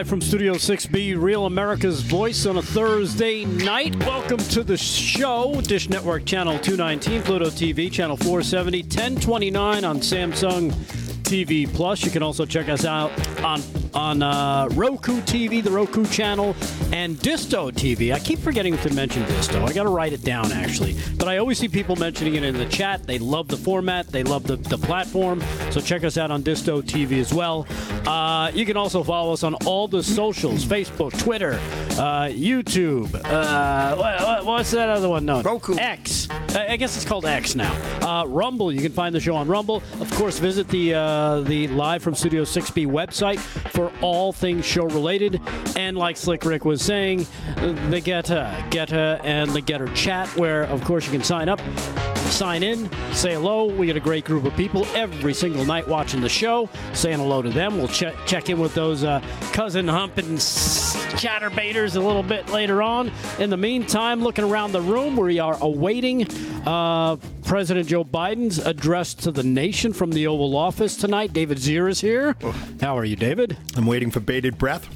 live from Studio 6B, Real America's Voice on a Thursday night. Welcome to the show. Dish Network Channel 219, Pluto TV, Channel 470, 1029 on Samsung TV Plus. You can also check us out on on uh, Roku TV, the Roku channel, and Distro TV. I keep forgetting to mention Distro. I got to write it down actually, but I always see people mentioning it in the chat. They love the format, they love the, the platform. So check us out on Distro TV as well. Uh, you can also follow us on all the socials: Facebook, Twitter, uh, YouTube. Uh, what, what's that other one known? Roku. X. I guess it's called X now. Uh, Rumble. You can find the show on Rumble. Of course, visit the uh, the live from Studio 6B website for all things show related. And like Slick Rick was saying, the GETTR, GETTR, and the GETTR chat, where of course you can sign up, sign in, say hello. We get a great group of people every single night watching the show, saying hello to them. We'll check check in with those uh, cousin humping chatterbaiters a little bit later on. In the meantime, looking around the room, we are awaiting uh, President Joe Biden's address to the nation from the Oval Office tonight. David Zier is here. How are you, David? I'm waiting for bated breath.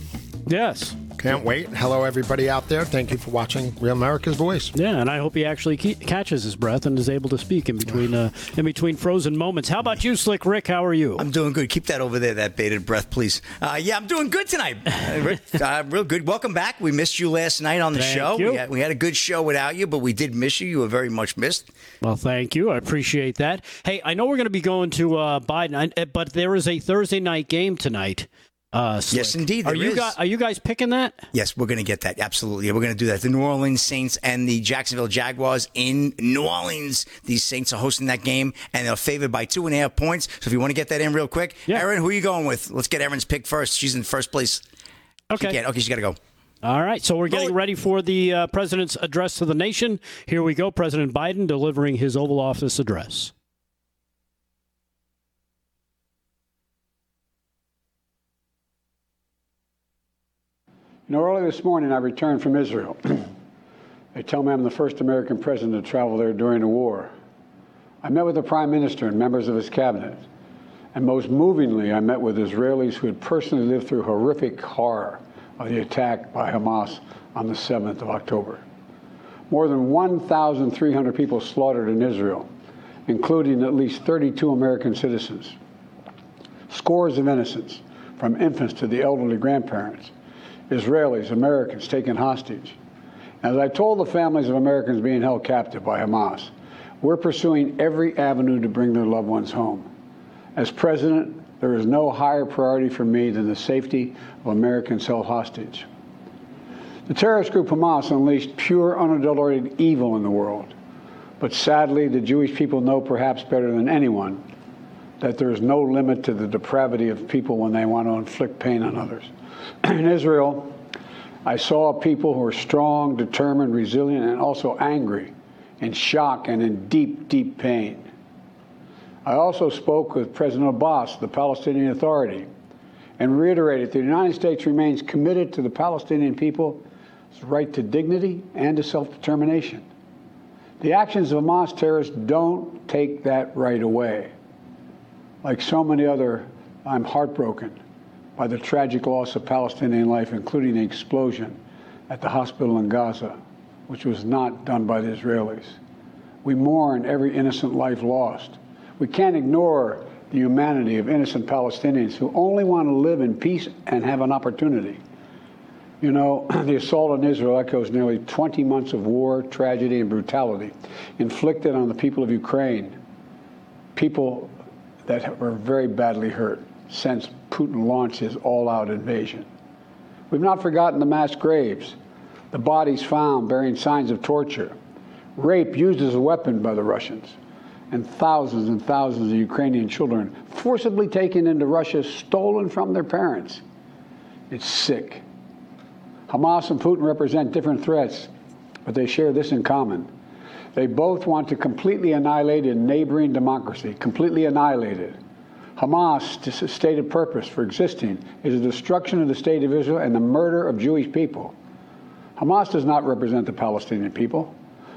Yes. Can't wait. Hello, everybody out there. Thank you for watching Real America's Voice. Yeah, and I hope he actually ke- catches his breath and is able to speak in between uh, in between frozen moments. How about you, Slick Rick? How are you? I'm doing good. Keep that over there, that bated breath, please. Uh, yeah, I'm doing good tonight. Uh, Rick, uh, real good. Welcome back. We missed you last night on the Thank show. you. We had, we had a good show without you, but we did miss you. You were very much missed. Well, thank you. I appreciate that. Hey, I know we're going to be going to uh, Biden, but there is a Thursday night game tonight. Uh, Slick. Yes, indeed, Are you is. guys? Are you guys picking that? Yes, we're going to get that. Absolutely. We're going to do that. The New Orleans Saints and the Jacksonville Jaguars in New Orleans. These Saints are hosting that game, and they're favored by two and a half points. So if you want to get that in real quick, Yeah. Erin, who are you going with? Let's get Erin's pick first. She's in first place. Okay. can't- okay, she's got to go. All right. So we're getting ready for the uh, president's address to the nation. Here we go. President Biden delivering his Oval Office address. You know, early this morning I returned from Israel. they tell me I'm the first American president to travel there during the war. I met with the prime minister and members of his cabinet. And most movingly, I met with Israelis who had personally lived through horrific horror of the attack by Hamas on the 7th of October. More than 1,300 people slaughtered in Israel, including at least 32 American citizens. Scores of innocents, from infants to the elderly grandparents. Israelis, Americans taken hostage. As I told the families of Americans being held captive by Hamas, we're pursuing every avenue to bring their loved ones home. As president, there is no higher priority for me than the safety of Americans held hostage. The terrorist group Hamas unleashed pure, unadulterated evil in the world. But sadly, the Jewish people know perhaps better than anyone that there is no limit to the depravity of people when they want to inflict pain on others. in Israel, I saw people who are strong, determined, resilient, and also angry, in shock, and in deep, deep pain. I also spoke with President Abbas, the Palestinian Authority, and reiterated that the United States remains committed to the Palestinian people's right to dignity and to self determination. The actions of Hamas terrorists don't take that right away. Like so many other, I'm heartbroken by the tragic loss of Palestinian life, including the explosion at the hospital in Gaza, which was not done by the Israelis. We mourn every innocent life lost. We can't ignore the humanity of innocent Palestinians who only want to live in peace and have an opportunity. You know, the assault on Israel echoes nearly 20 months of war, tragedy, and brutality inflicted on the people of Ukraine, people that were very badly hurt since Putin launched his all out invasion. We've not forgotten the mass graves, the bodies found bearing signs of torture, rape used as a weapon by the Russians, and thousands and thousands of Ukrainian children forcibly taken into Russia, stolen from their parents. It's sick. Hamas and Putin represent different threats, but they share this in common. They both want to completely annihilate a neighboring democracy, completely annihilate it. Hamas' stated purpose for existing is the destruction of the state of Israel and the murder of Jewish people. Hamas does not represent the Palestinian people.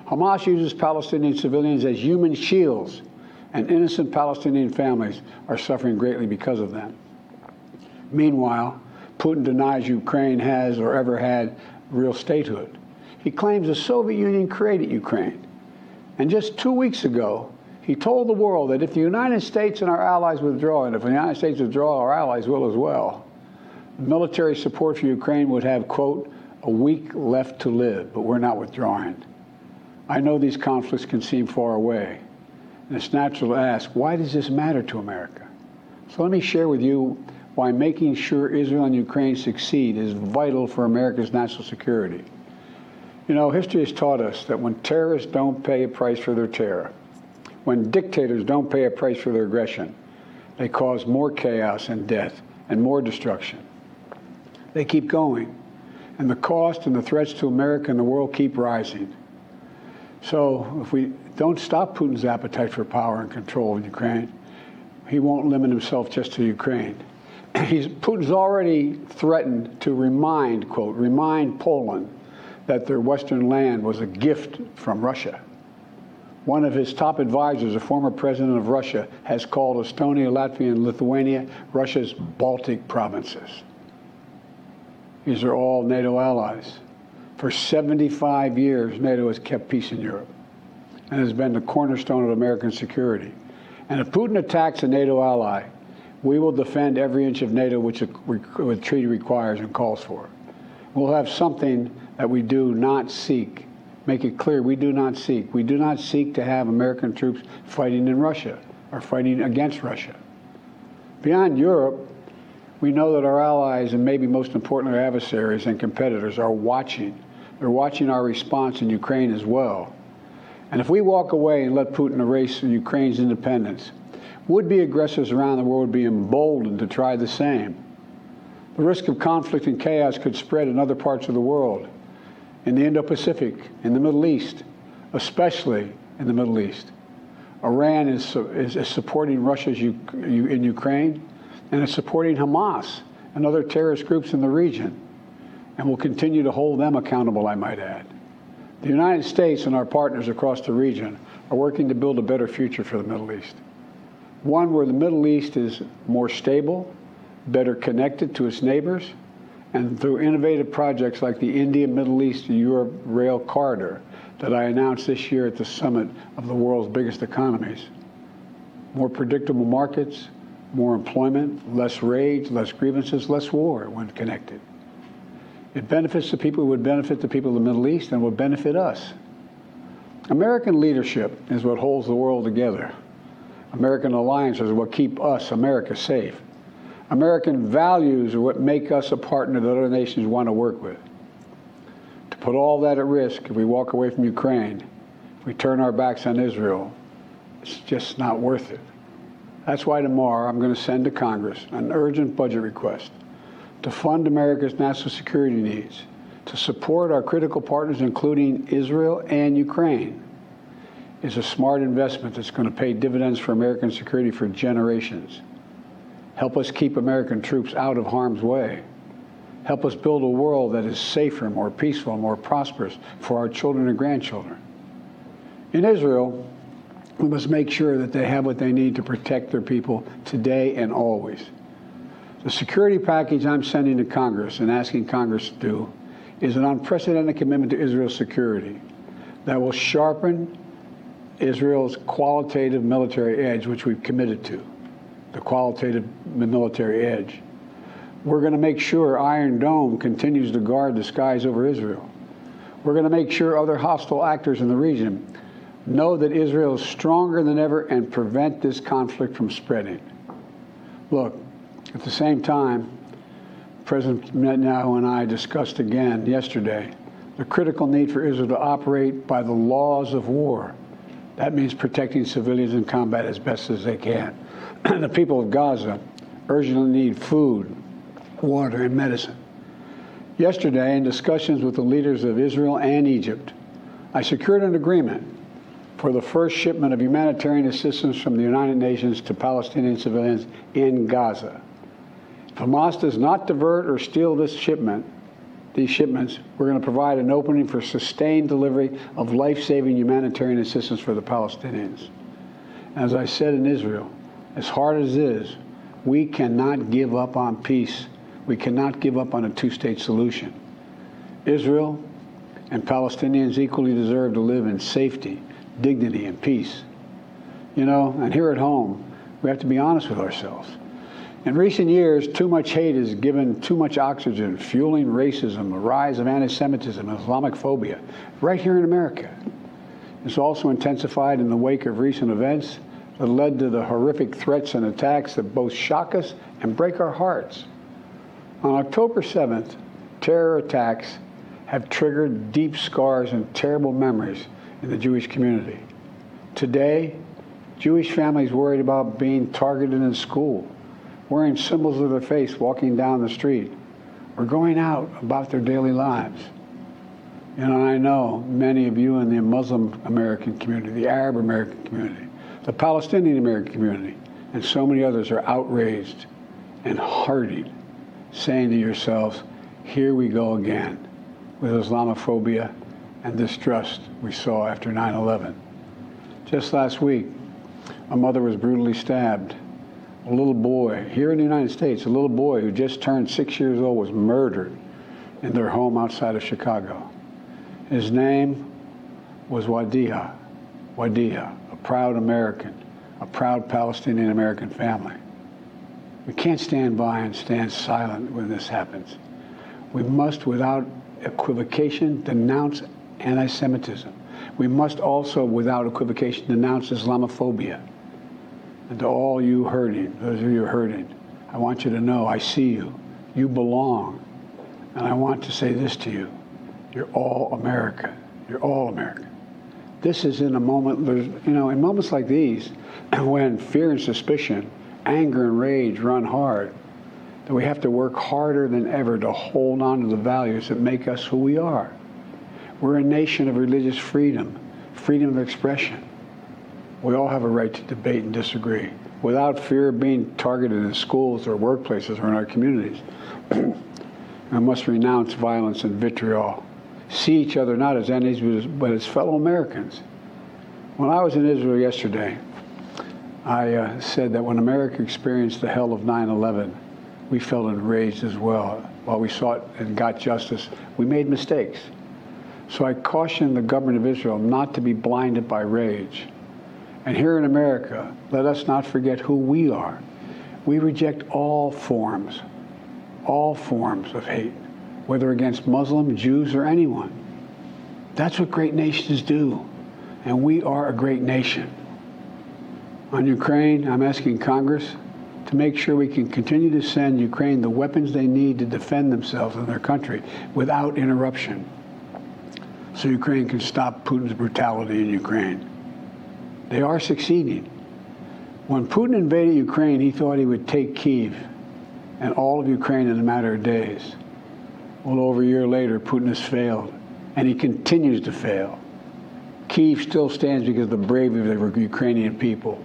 Hamas uses Palestinian civilians as human shields, and innocent Palestinian families are suffering greatly because of them. Meanwhile, Putin denies Ukraine has or ever had real statehood. He claims the Soviet Union created Ukraine. And just two weeks ago, he told the world that if the United States and our allies withdraw, and if the United States withdraw, our allies will as well, military support for Ukraine would have, quote, a week left to live, but we're not withdrawing. I know these conflicts can seem far away, and it's natural to ask, why does this matter to America? So let me share with you why making sure Israel and Ukraine succeed is vital for America's national security. You know, history has taught us that when terrorists don't pay a price for their terror, when dictators don't pay a price for their aggression, they cause more chaos and death and more destruction. They keep going, and the cost and the threats to America and the world keep rising. So if we don't stop Putin's appetite for power and control in Ukraine, he won't limit himself just to Ukraine. He's, Putin's already threatened to remind, quote, remind Poland that their Western land was a gift from Russia. One of his top advisors, a former president of Russia, has called Estonia, Latvia, and Lithuania Russia's Baltic provinces. These are all NATO allies. For 75 years, NATO has kept peace in Europe and has been the cornerstone of American security. And if Putin attacks a NATO ally, we will defend every inch of NATO which the treaty requires and calls for. We'll have something that we do not seek. Make it clear we do not seek. We do not seek to have American troops fighting in Russia or fighting against Russia. Beyond Europe, we know that our allies and maybe most importantly our adversaries and competitors are watching. They're watching our response in Ukraine as well. And if we walk away and let Putin erase Ukraine's independence, would be aggressors around the world be emboldened to try the same. The risk of conflict and chaos could spread in other parts of the world, in the Indo Pacific, in the Middle East, especially in the Middle East. Iran is, is, is supporting Russia's U, in Ukraine and is supporting Hamas and other terrorist groups in the region and will continue to hold them accountable, I might add. The United States and our partners across the region are working to build a better future for the Middle East. One where the Middle East is more stable, better connected to its neighbors, and through innovative projects like the India Middle East Europe Rail Corridor that I announced this year at the summit of the world's biggest economies. More predictable markets, more employment, less rage, less grievances, less war when connected. It benefits the people who would benefit the people of the Middle East and would benefit us. American leadership is what holds the world together. American alliances what keep us, America, safe. American values are what make us a partner that other nations want to work with. To put all that at risk, if we walk away from Ukraine, if we turn our backs on Israel, it's just not worth it. That's why tomorrow I'm going to send to Congress an urgent budget request to fund America's national security needs, to support our critical partners, including Israel and Ukraine, is a smart investment that's going to pay dividends for American security for generations. Help us keep American troops out of harm's way. Help us build a world that is safer, more peaceful, more prosperous for our children and grandchildren. In Israel, we must make sure that they have what they need to protect their people today and always. The security package I'm sending to Congress and asking Congress to do is an unprecedented commitment to Israel's security that will sharpen Israel's qualitative military edge, which we've committed to, the qualitative military edge. We're going to make sure Iron Dome continues to guard the skies over Israel. We're going to make sure other hostile actors in the region know that Israel is stronger than ever and prevent this conflict from spreading. Look, at the same time, President Netanyahu and I discussed again yesterday the critical need for Israel to operate by the laws of war. That means protecting civilians in combat as best as they can. the people of Gaza urgently need food, water, and medicine. Yesterday, in discussions with the leaders of Israel and Egypt, I secured an agreement for the first shipment of humanitarian assistance from the United Nations to Palestinian civilians in Gaza. If Hamas does not divert or steal this shipment, these shipments, we're going to provide an opening for sustained delivery of life-saving humanitarian assistance for the Palestinians. As I said in Israel, as hard as it is, we cannot give up on peace we cannot give up on a two state solution. Israel and Palestinians equally deserve to live in safety, dignity, and peace. You know, and here at home, we have to be honest with ourselves. In recent years, too much hate has given too much oxygen, fueling racism, the rise of anti Semitism, Islamic phobia, right here in America. It's also intensified in the wake of recent events that led to the horrific threats and attacks that both shock us and break our hearts. On October 7th, terror attacks have triggered deep scars and terrible memories in the Jewish community. Today, Jewish families worried about being targeted in school, wearing symbols of their faith walking down the street, or going out about their daily lives. And I know many of you in the Muslim American community, the Arab American community, the Palestinian American community, and so many others are outraged and hearted, saying to yourselves, here we go again with Islamophobia and distrust we saw after 9 11. Just last week, a mother was brutally stabbed. A little boy, here in the United States, a little boy who just turned six years old was murdered in their home outside of Chicago. His name was Wadea, Wadea, proud American, a proud Palestinian American family. We can't stand by and stand silent when this happens. We must, without equivocation, denounce anti Semitism. We must also, without equivocation, denounce Islamophobia. And to all you hurting, those of you hurting, I want you to know I see you. You belong. And I want to say this to you you're all America. You're all American. This is in a moment, you know, in moments like these, when fear and suspicion, anger and rage run hard, that we have to work harder than ever to hold on to the values that make us who we are. We're a nation of religious freedom, freedom of expression. We all have a right to debate and disagree without fear of being targeted in schools or workplaces or in our communities. I must renounce violence and vitriol see each other not as enemies, but as fellow Americans. When I was in Israel yesterday, I uh, said that when America experienced the hell of 9 11, we felt enraged as well. While we sought and got justice, we made mistakes. So I cautioned the government of Israel not to be blinded by rage. And here in America, let us not forget who we are. We reject all forms, all forms of hate whether against Muslim, Jews, or anyone. That's what great nations do. And we are a great nation. On Ukraine, I'm asking Congress to make sure we can continue to send Ukraine the weapons they need to defend themselves and their country without interruption so Ukraine can stop Putin's brutality in Ukraine. They are succeeding. When Putin invaded Ukraine, he thought he would take Kiev and all of Ukraine in a matter of days. Well, over a year later, Putin has failed, and he continues to fail. Kiev still stands because of the bravery of the Ukrainian people.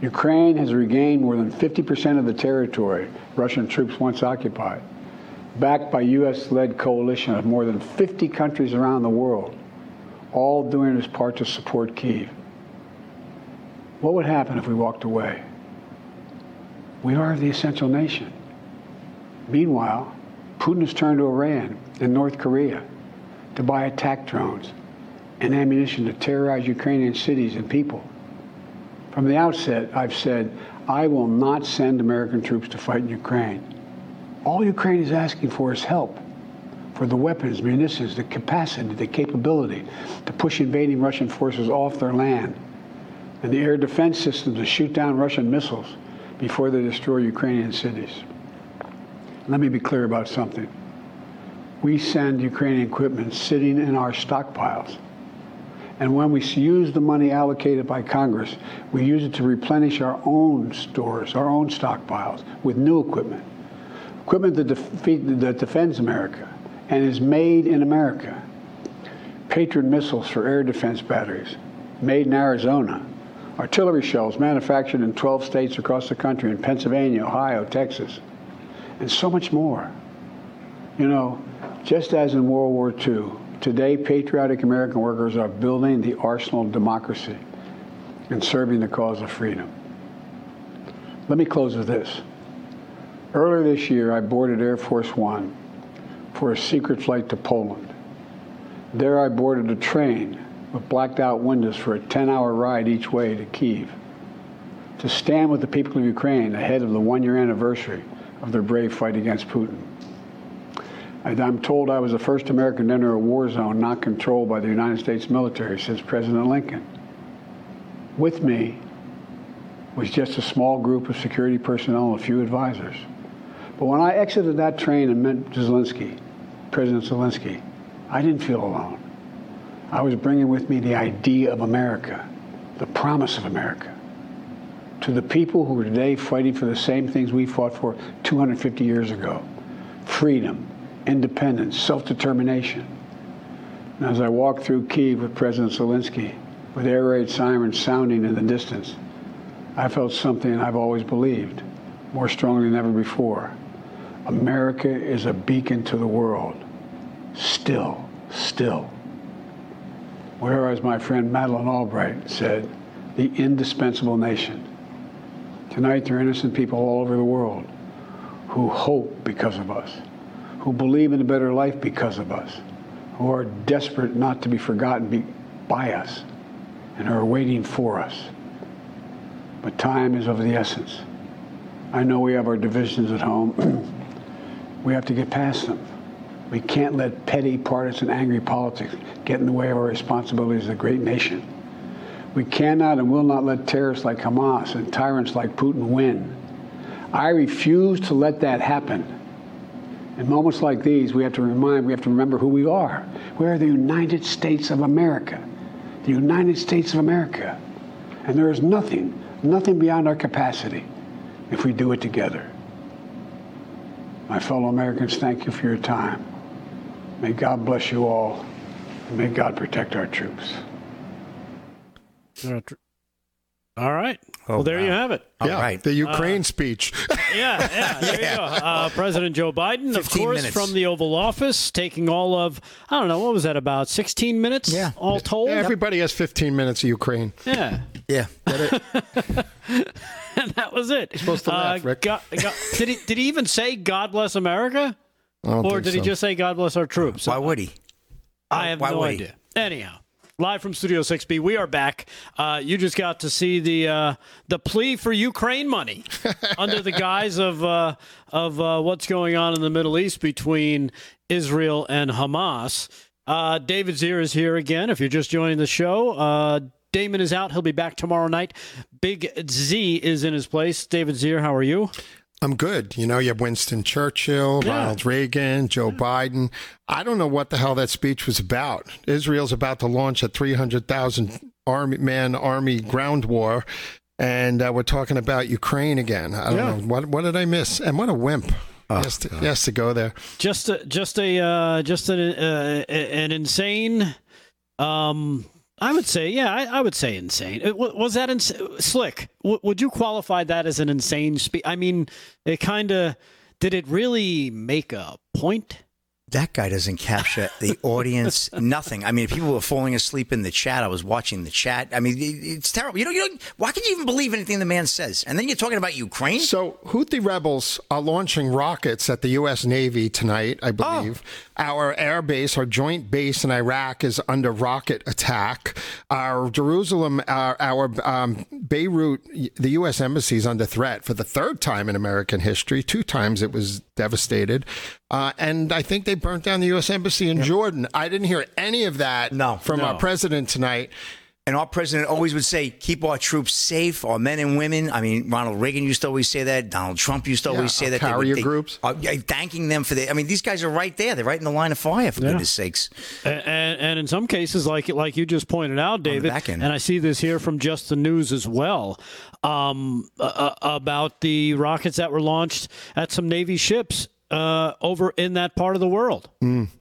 Ukraine has regained more than 50% of the territory Russian troops once occupied, backed by U.S. led coalition of more than 50 countries around the world, all doing its part to support Kiev. What would happen if we walked away? We are the essential nation. Meanwhile, Putin has turned to Iran and North Korea to buy attack drones and ammunition to terrorize Ukrainian cities and people. From the outset, I've said, I will not send American troops to fight in Ukraine. All Ukraine is asking for is help for the weapons, munitions, the capacity, the capability to push invading Russian forces off their land, and the air defense systems to shoot down Russian missiles before they destroy Ukrainian cities. Let me be clear about something. We send Ukrainian equipment sitting in our stockpiles. And when we use the money allocated by Congress, we use it to replenish our own stores, our own stockpiles with new equipment. Equipment that, that defends America and is made in America. Patriot missiles for air defense batteries, made in Arizona. Artillery shells manufactured in 12 states across the country in Pennsylvania, Ohio, Texas and so much more. You know, just as in World War II, today patriotic American workers are building the arsenal of democracy and serving the cause of freedom. Let me close with this. Earlier this year, I boarded Air Force One for a secret flight to Poland. There, I boarded a train with blacked out windows for a 10 hour ride each way to Kiev to stand with the people of Ukraine ahead of the one year anniversary of their brave fight against Putin. I'm told I was the first American to enter a war zone not controlled by the United States military since President Lincoln. With me was just a small group of security personnel and a few advisors. But when I exited that train and met Zelensky, President Zelensky, I didn't feel alone. I was bringing with me the idea of America, the promise of America, to the people who are today fighting for the same things we fought for 250 years ago freedom, independence, self determination. And as I walked through Kiev with President Zelensky, with air raid sirens sounding in the distance, I felt something I've always believed more strongly than ever before. America is a beacon to the world. Still, still. Whereas my friend Madeleine Albright said, the indispensable nation. Tonight, there are innocent people all over the world who hope because of us who believe in a better life because of us, who are desperate not to be forgotten by us, and are waiting for us. But time is of the essence. I know we have our divisions at home. we have to get past them. We can't let petty, partisan, angry politics get in the way of our responsibilities as a great nation. We cannot and will not let terrorists like Hamas and tyrants like Putin win. I refuse to let that happen. In moments like these, we have to remind, we have to remember who we are. We are the United States of America. The United States of America. And there is nothing, nothing beyond our capacity if we do it together. My fellow Americans, thank you for your time. May God bless you all. And may God protect our troops. All right. Oh, well, there wow. you have it. yeah, right. The Ukraine uh, speech. yeah, yeah. There yeah. you go. Uh, President Joe Biden, of course, minutes. from the Oval Office, taking all of, I don't know, what was that, about 16 minutes? Yeah. All told? Yeah, everybody has 15 minutes of Ukraine. Yeah. Yeah. and that was it. You're supposed to laugh, uh, Rick. God, God, did, he, did he even say, God bless America? Or did so. he just say, God bless our troops? Why would he? I have Why no idea. He? Anyhow live from Studio 6B. We are back. Uh, you just got to see the uh, the plea for Ukraine money under the guise of uh, of uh, what's going on in the Middle East between Israel and Hamas. Uh, David Zier is here again. If you're just joining the show, uh, Damon is out. He'll be back tomorrow night. Big Z is in his place. David Zier, how are you? I'm good. You know, you have Winston Churchill, yeah. Ronald Reagan, Joe yeah. Biden. I don't know what the hell that speech was about. Israel's about to launch a 300,000 army man army ground war, and uh, we're talking about Ukraine again. I don't yeah. know what what did I miss? And what a wimp. Oh, yes, to, yes, to go there. Just a, just a uh, just an uh, an insane um, I would say, yeah, I, I would say insane. It, was that ins- slick? W- would you qualify that as an insane speech? I mean, it kind of did it really make a point? That guy doesn't capture the audience. nothing. I mean, people were falling asleep in the chat. I was watching the chat. I mean, it's terrible. You know, you know, why can you even believe anything the man says? And then you're talking about Ukraine. So Houthi rebels are launching rockets at the U.S. Navy tonight, I believe. Oh. Our air base, our joint base in Iraq, is under rocket attack. Our Jerusalem, our, our um, Beirut, the U.S. embassy is under threat for the third time in American history. Two times it was devastated. Uh, and I think they burnt down the U.S. Embassy in Jordan. I didn't hear any of that no, from no. our president tonight. And our president always would say, keep our troops safe, our men and women. I mean, Ronald Reagan used to always say that. Donald Trump used to always say that. Carrier they, groups. Uh, thanking them for the. I mean, these guys are right there. They're right in the line of fire, for yeah. goodness sakes. And, and, and, in some cases, like like you just pointed out, David, and I see this here from Just the News as well, um, uh, about the rockets that were launched at some Navy ships uh, over in that part of the world.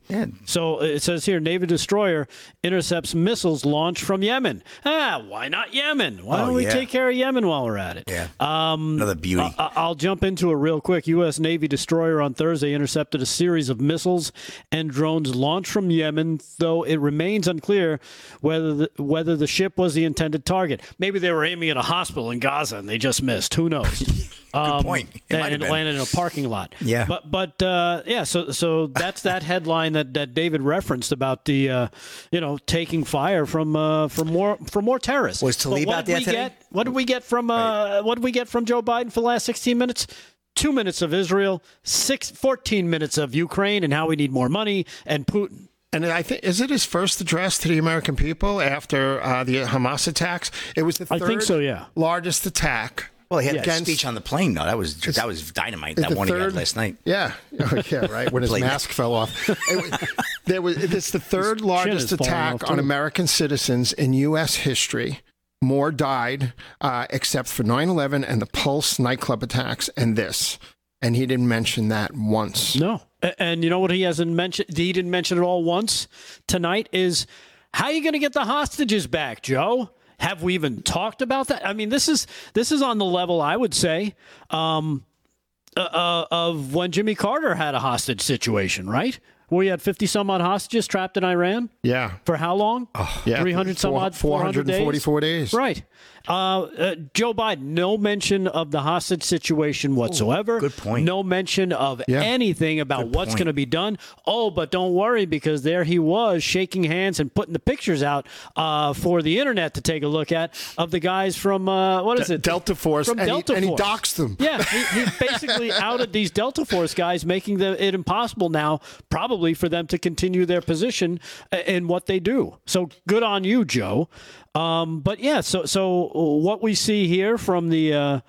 Yeah. So it says here, Navy destroyer intercepts missiles launched from Yemen. Ah, why not Yemen? Why Oh, don't we yeah. take care of Yemen while we're at it? Yeah. Another beauty. I- I'll jump into it real quick. U.S. Navy destroyer on Thursday intercepted a series of missiles and drones launched from Yemen, though it remains unclear whether the, whether the ship was the intended target. Maybe they were aiming at a hospital in Gaza and they just missed. Who knows? Good point. It and it landed in a parking lot. Yeah. But but uh, yeah, so so that's that headline that, that David referenced about the uh, you know taking fire from uh, from more from more terrorists. Was what out did there we today? Get, what did we get from uh, what did we get from Joe Biden for the last 16 minutes? Two minutes of Israel, six, 14 minutes of Ukraine and how we need more money and Putin. And I think is it his first address to the American people after uh, the Hamas attacks? It was the I think so, yeah. largest attack. Well, he had a against- speech on the plane, though. That was that was dynamite. That one he had last night. Yeah, oh, yeah, right. When his mask fell off, it was, there was. It's the third largest attack on. American citizens in U.S. history. More died, uh, except for 9/11 and the Pulse nightclub attacks, and this. And he didn't mention that once. No. And you know what he hasn't mentioned? He didn't mention it all once tonight is how are you going to get the hostages back, Joe? Have we even talked about that? I mean, this is this is on the level I would say um, uh, uh, of when Jimmy Carter had a hostage situation, right? Where he had fifty some odd hostages trapped in Iran Yeah, for how long? Oh, yeah. three hundred some odd, four hundred days. 444 days. Right. Uh, uh, Joe Biden, no mention of the hostage situation whatsoever. good point. No mention of Yeah. anything about what's going to be done. Oh, but don't worry because there he was shaking hands and putting the pictures out uh, for the internet to take a look at of the guys from uh, what is it? Delta Force, From and, Delta he, and he Force. doxed them. Yeah, he, he basically outed these Delta Force guys, making the, it impossible now, probably for them to continue their position uh, in what they do. So good on you, Joe. Um, but yeah, so so what we see here from the uh,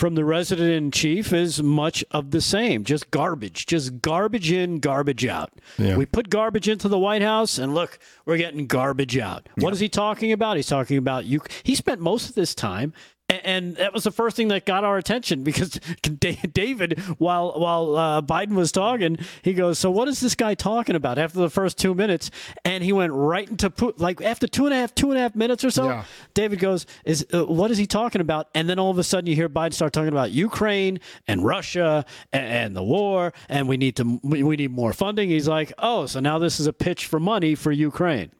from the resident in chief is much of the same, just garbage, just garbage in, garbage out. Yeah. We put garbage into the White House, and look, we're getting garbage out. What is he talking about? He's talking about you. He spent most of this time. And that was the first thing that got our attention because David, while while uh, Biden was talking, he goes, "So what is this guy talking about?" After the first two minutes, and he went right into like after two and a half two and a half minutes or so. Yeah. David goes, "Is uh, what is he talking about?" And then all of a sudden, you hear Biden start talking about Ukraine and Russia and, and the war, and we need to we need more funding. He's like, "Oh, so now this is a pitch for money for Ukraine."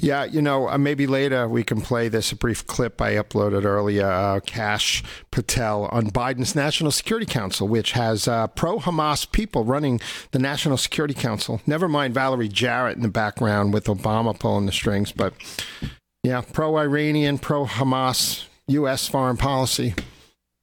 Yeah, you know, uh, maybe later we can play this brief clip I uploaded earlier. Uh, Kash Patel on Biden's National Security Council, which has uh, pro Hamas people running the National Security Council. Never mind Valerie Jarrett in the background with Obama pulling the strings, but yeah, pro Iranian, pro Hamas, U.S. foreign policy.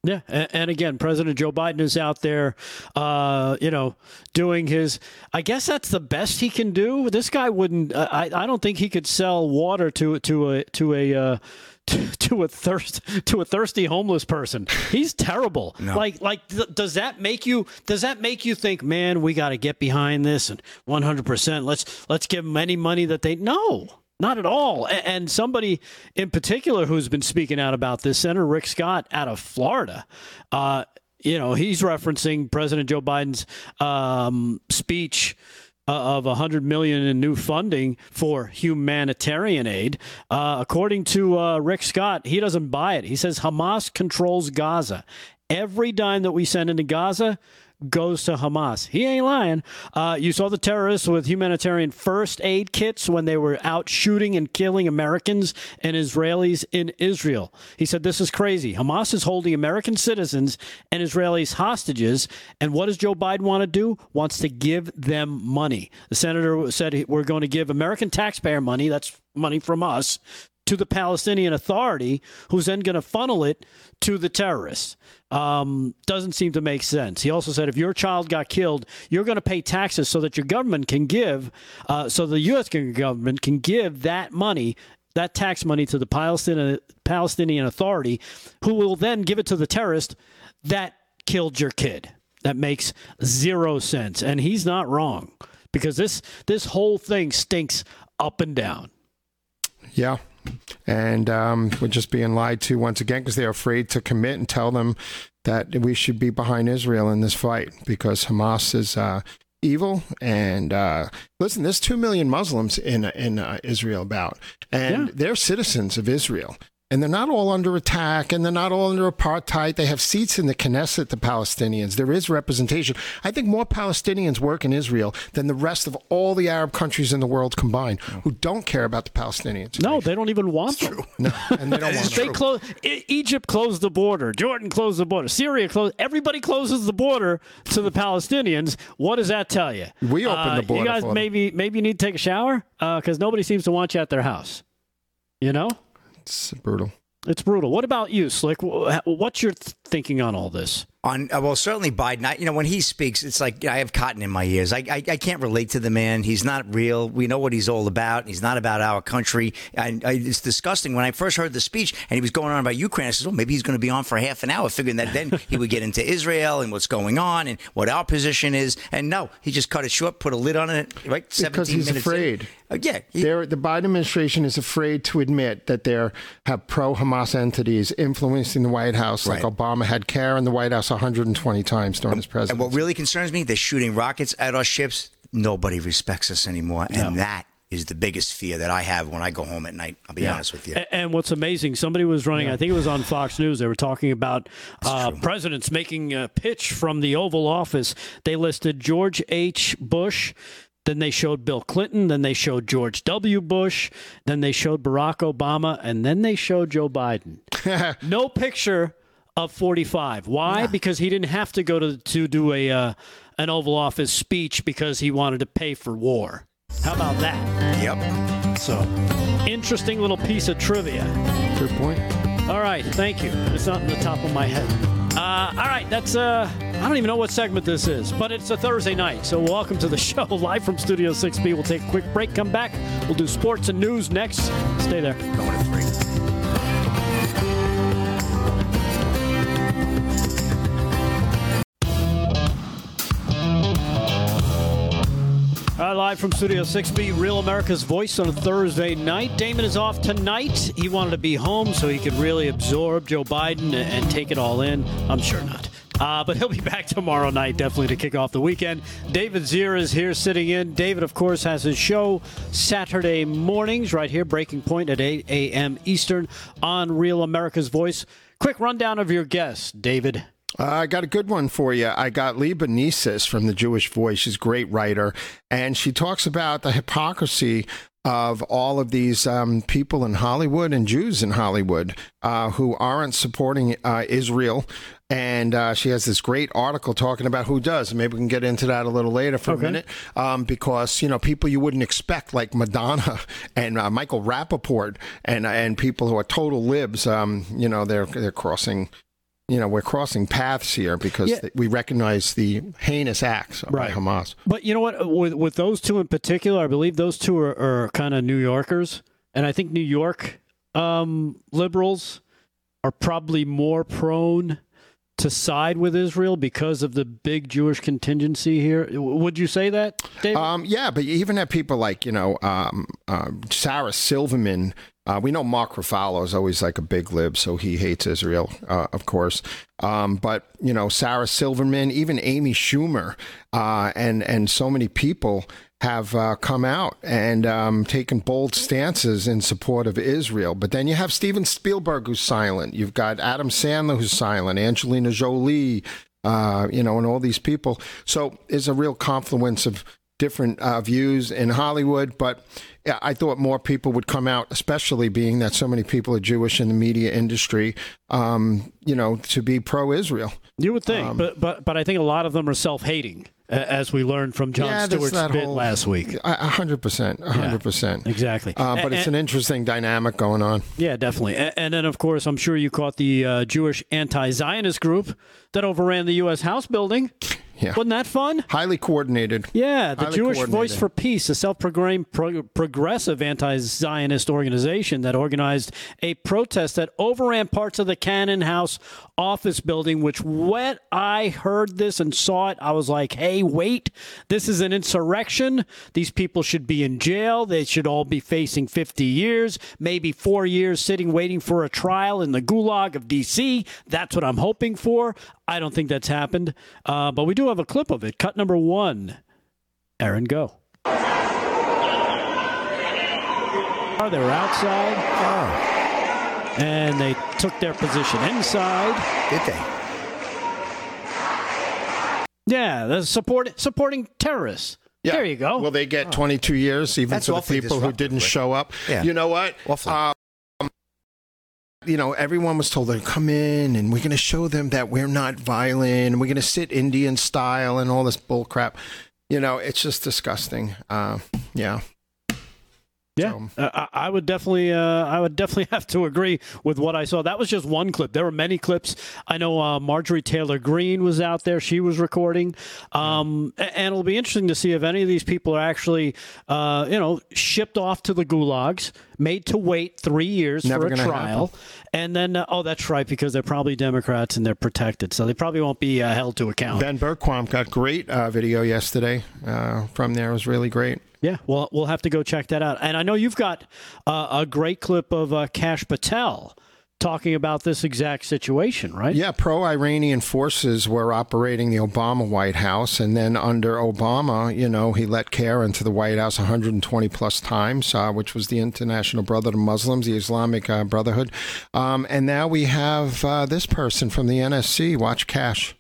Yeah, and, again, President Joe Biden is out there, uh, you know, doing his. I guess that's the best he can do. This guy wouldn't. I I don't think he could sell water to to a to a. Uh, to, a thirst to a thirsty homeless person. He's terrible. Like like th- does that make you does that make you think, man, we got to get behind this and 100%. Let's let's give them any money that they No. Not at all. And somebody in particular who's been speaking out about this, Senator Rick Scott out of Florida, uh, you know, he's referencing President Joe Biden's um, speech uh, of 100 million in new funding for humanitarian aid. Uh, according to uh, Rick Scott, he doesn't buy it. He says Hamas controls Gaza. Every dime that we send into Gaza goes to Hamas. He ain't lying. Uh, you saw the terrorists with humanitarian first aid kits when they were out shooting and killing Americans and Israelis in Israel. He said, This is crazy. Hamas is holding American citizens and Israelis hostages. And what does Joe Biden want to do? Wants to give them money. The senator said, We're going to give American taxpayer money. That's money from us to the Palestinian Authority, who's then going to funnel it to the terrorists. Um, doesn't seem to make sense. He also said if your child got killed, you're going to pay taxes so that your government can give, uh, so the U.S. government can give that money, that tax money to the Palestinian, Palestinian Authority, who will then give it to the terrorist that killed your kid. That makes zero sense. And he's not wrong because this, this whole thing stinks up and down. Yeah, And um, we're just being lied to once again because they're afraid to commit and tell them that we should be behind Israel in this fight because Hamas is uh, evil. And uh, listen, there's two million Muslims in in uh, Israel about, and Yeah. they're citizens of Israel. And they're not all under attack and they're not all under apartheid. They have seats in the Knesset, the Palestinians. There is representation. I think more Palestinians work in Israel than the rest of all the Arab countries in the world combined who don't care about the Palestinians. No, they don't even want them. No, and they don't want They them. close. E- Egypt closed the border. Jordan closed the border. Syria closed. Everybody closes the border to the Palestinians. What does that tell you? We opened Uh, the border You guys for them. maybe maybe you need to take a shower because nobody seems to want you at their house. You know, It's brutal. it's brutal. What about you, Slick? What's your th- thinking on all this? On uh, well, certainly Biden. I, you know, when he speaks, it's like I have cotton in my ears. I, I I can't relate to the man. He's not real. We know what he's all about. He's not about our country. And I, it's disgusting. When I first heard the speech and he was going on about Ukraine, I said, "Well, maybe he's going to be on for half an hour," figuring that then he would get into Israel and what's going on and what our position is. And no, he just cut it short, put a lid on it. Right, Because he's minutes in. Afraid. Uh, yeah, he- They're, the Biden administration is afraid to admit that they have pro Hamas entities influencing the White House, like Obama had CAIR in the White House 120 times during his presidency. And what really concerns me, they're shooting rockets at our ships. Nobody respects us anymore. And that is the biggest fear that I have when I go home at night. I'll be honest with you. And what's amazing, somebody was running, I think it was on Fox News, they were talking about uh, presidents making a pitch from the Oval Office. They listed George H. Bush, then they showed Bill Clinton, then they showed George W. Bush, then they showed Barack Obama, and then they showed Joe Biden. no picture of 45. Why? Because he didn't have to go to, to do a uh, an Oval Office speech because he wanted to pay for war. How about that? Yep. So, interesting little piece of trivia. Good point. All right, thank you. It's not in the top of my head. Uh, all right, that's uh, I don't even know what segment this is, but it's a Thursday night, so welcome to the show live from Studio 6B. We'll take a quick break, come back. We'll do sports and news next. Stay there. Going to. All right, live from Studio 6B, Real America's Voice on a Thursday night. Damon is off tonight. He wanted to be home so he could really absorb Joe Biden and, and take it all in. I'm sure not. Uh, but he'll be back tomorrow night, definitely to kick off the weekend. David Zier is here sitting in. David, of course, has his show Saturday mornings right here, Breaking Point at 8 a.m. Eastern on Real America's Voice. Quick rundown of your guests, David. Uh, I got a good one for you. I got Lee Benesis from the Jewish Voice. She's a great writer, and she talks about the hypocrisy of all of these um, people in Hollywood and Jews in Hollywood uh, who aren't supporting uh, Israel. And uh, she has this great article talking about who does. Maybe we can get into that a little later for Okay. a minute, um, because you know people you wouldn't expect, like Madonna and uh, Michael Rapaport, and and people who are total libs. Um, you know, they're they're crossing you know, we're crossing paths here because Yeah. we recognize the heinous acts Right. by Hamas. But you know what? With with those two in particular, I believe those two are, are kind of New Yorkers, and I think New York um, liberals are probably more prone to side with Israel because of the big Jewish contingency here. Would you say that, David? Um, yeah, but you even have people like, you know, um, uh, Sarah Silverman. Uh, we know Mark Ruffalo is always like a big lib, so he hates Israel, uh, of course. Um, but, you know, Sarah Silverman, even Amy Schumer, uh, and, and so many people have uh, come out and um, taken bold stances in support of Israel. But then you have Steven Spielberg, who's silent. You've got Adam Sandler, who's silent, Angelina Jolie, uh, you know, and all these people. So it's a real confluence of different uh, views in Hollywood. But I thought more people would come out, especially being that so many people are Jewish in the media industry, um, you know, to be pro Israel. you would think, but but but I think a lot of them are self hating, as we learned from Jon Yeah, Stewart's bit whole- last week. A hundred percent, a hundred percent. Exactly. Uh, but A- it's an interesting dynamic going on. Yeah, definitely. A- And then, of course, I'm sure you caught the uh, Jewish anti Zionist group that overran the U.S. House building. Yeah. Wasn't that fun? Highly coordinated. Yeah, the Highly Jewish Voice for Peace, a self-proclaimed pro- progressive anti-Zionist organization that organized a protest that overran parts of the Cannon House office building. Which, when I heard this and saw it, I was like, "Hey, wait! This is an insurrection. These people should be in jail. They should all be facing 50 years, maybe four years, sitting waiting for a trial in the Gulag of D.C. That's what I'm hoping for. I don't think that's happened, uh, but we do have a clip of it. Cut number one. Aaron, go. Are they were outside, and they took their position inside. Did they? Yeah, they're support, supporting terrorists. Yeah. There you go. Will they get 22 years, even That's for the awfully people who didn't show up? Yeah. You know what? Awfully. Um, you know, everyone was told to come in and we're going to show them that we're not violent and we're going to sit Indian style and all this bull crap. You know, it's just disgusting. Uh, yeah. Yeah, So- uh, I would definitely, uh, I would definitely have to agree with what I saw. That was just one clip. There were many clips. I know uh, Marjorie Taylor Greene was out there; she was recording, um, and it'll be interesting to see if any of these people are actually, uh, you know, shipped off to the gulags, made to wait three years Never for a trial, and then, uh, oh, that's right, because they're probably Democrats and they're protected, so they probably won't be uh, held to account. Ben Bergquam got great uh, video yesterday uh, from there. It was really great. Yeah, well, we'll have to go check that out. And I know you've got uh, a great clip of uh, Kash Patel talking about this exact situation, right? Yeah, pro Iranian forces were operating the Obama White House. And then under Obama, you know, he let CAIR into the White House 120 plus times, uh, which was the International Brotherhood of Muslims, the Islamic uh, Brotherhood. Um, and now we have uh, this person from the NSC. Watch Kash.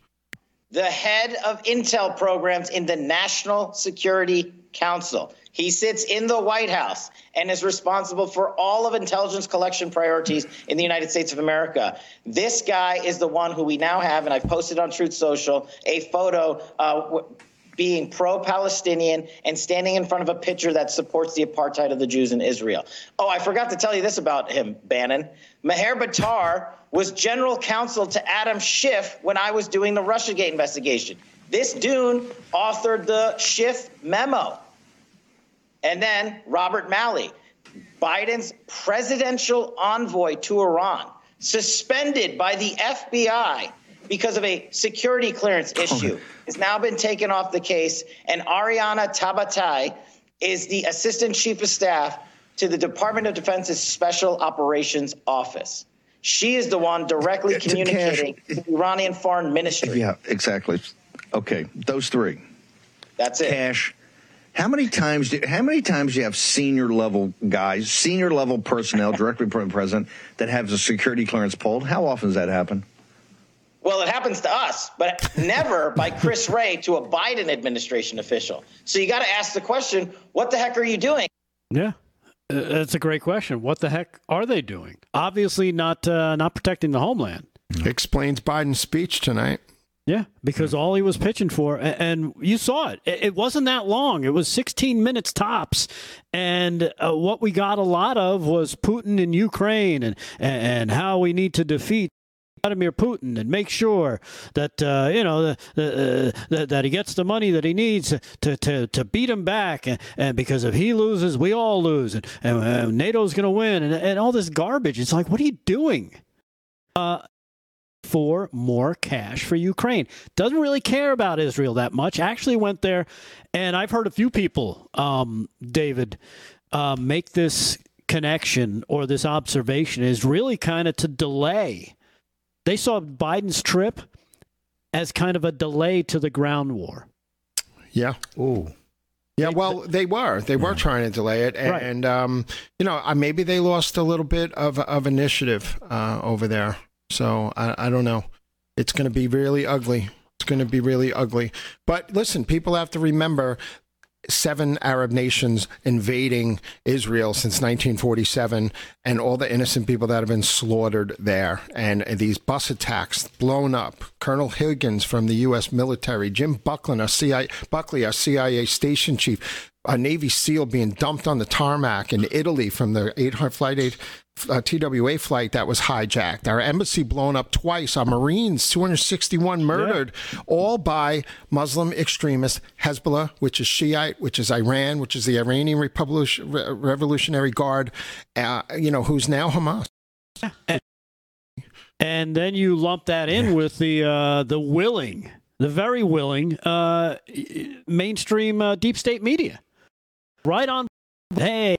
the head of intel programs in the National Security Council. He sits in the White House and is responsible for all of intelligence collection priorities in the United States of America. This guy is the one who we now have, and I've posted on Truth Social a photo uh, being pro Palestinian and standing in front of a picture that supports the apartheid of the Jews in Israel. Oh, I forgot to tell you this about him, Bannon. Maher Bitar was general counsel to Adam Schiff when I was doing the Russiagate investigation. This Dune authored the Schiff memo. And then Robert Malley, Biden's presidential envoy to Iran, suspended by the FBI because of a security clearance issue, has now been taken off the case. And Ariane Tabatabai is the assistant chief of staff to the Department of Defense's Special Operations Office. She is the one directly To Kash- communicating to the Iranian Foreign Ministry. Yeah, exactly. Okay, those three. That's it. Kash. How many times do how many times do you have senior level guys, senior level personnel directly from the president that have the security clearance pulled? How often does that happen? Well, it happens to us, but never by Chris Wray to a Biden administration official. So you got to ask the question what the heck are you doing? Yeah. Uh, That's a great question. What the heck are they doing? Obviously, not uh, not protecting the homeland. Explains Biden's speech tonight. Yeah, because all he was pitching for, and you saw it. It wasn't that long. It was 16 minutes tops, and uh, what we got a lot of was Putin in Ukraine and and how we need to defeat. Vladimir Putin and make sure that uh, you know the, the, uh, that, that he gets the money that he needs to to, to beat him back, and, and because if he loses, we all lose, and, and, uh, NATO's going to win, and, and all this garbage. It's like, what are you doing? Uh, for more cash for Ukraine. Doesn't really care about Israel that much. Actually went there, and I've heard a few people, um, David, uh, make this connection or this observation is really kind of to delay. They saw Biden's trip as kind of a delay to the ground war. Yeah. Ooh. Yeah, well, they were. They were trying to delay it, Right. and um, you know, uh, maybe they lost a little bit of of initiative uh, over there. So I, I don't know. It's going to be really ugly. It's going to be really ugly. But listen, people have to remember seven Arab nations invading Israel since 1947 and all the innocent people that have been slaughtered there and these bus attacks blown up. Colonel Higgins from the U.S. military, Jim Buckley, our CIA, Buckley, our CIA station chief, a Navy SEAL being dumped on the tarmac in Italy from the 800 flight. Uh, TWA flight that was hijacked, our embassy blown up twice, our Marines, 261 murdered, yeah. all by Muslim extremists, Hezbollah, which is Shiite, which is Iran, which is the Iranian Revolution, Revolutionary Guard, uh, you know, who's now Hamas. And, and then you lump that in yeah. with the uh, the willing, the very willing uh, mainstream uh, deep state media, right on. Hey,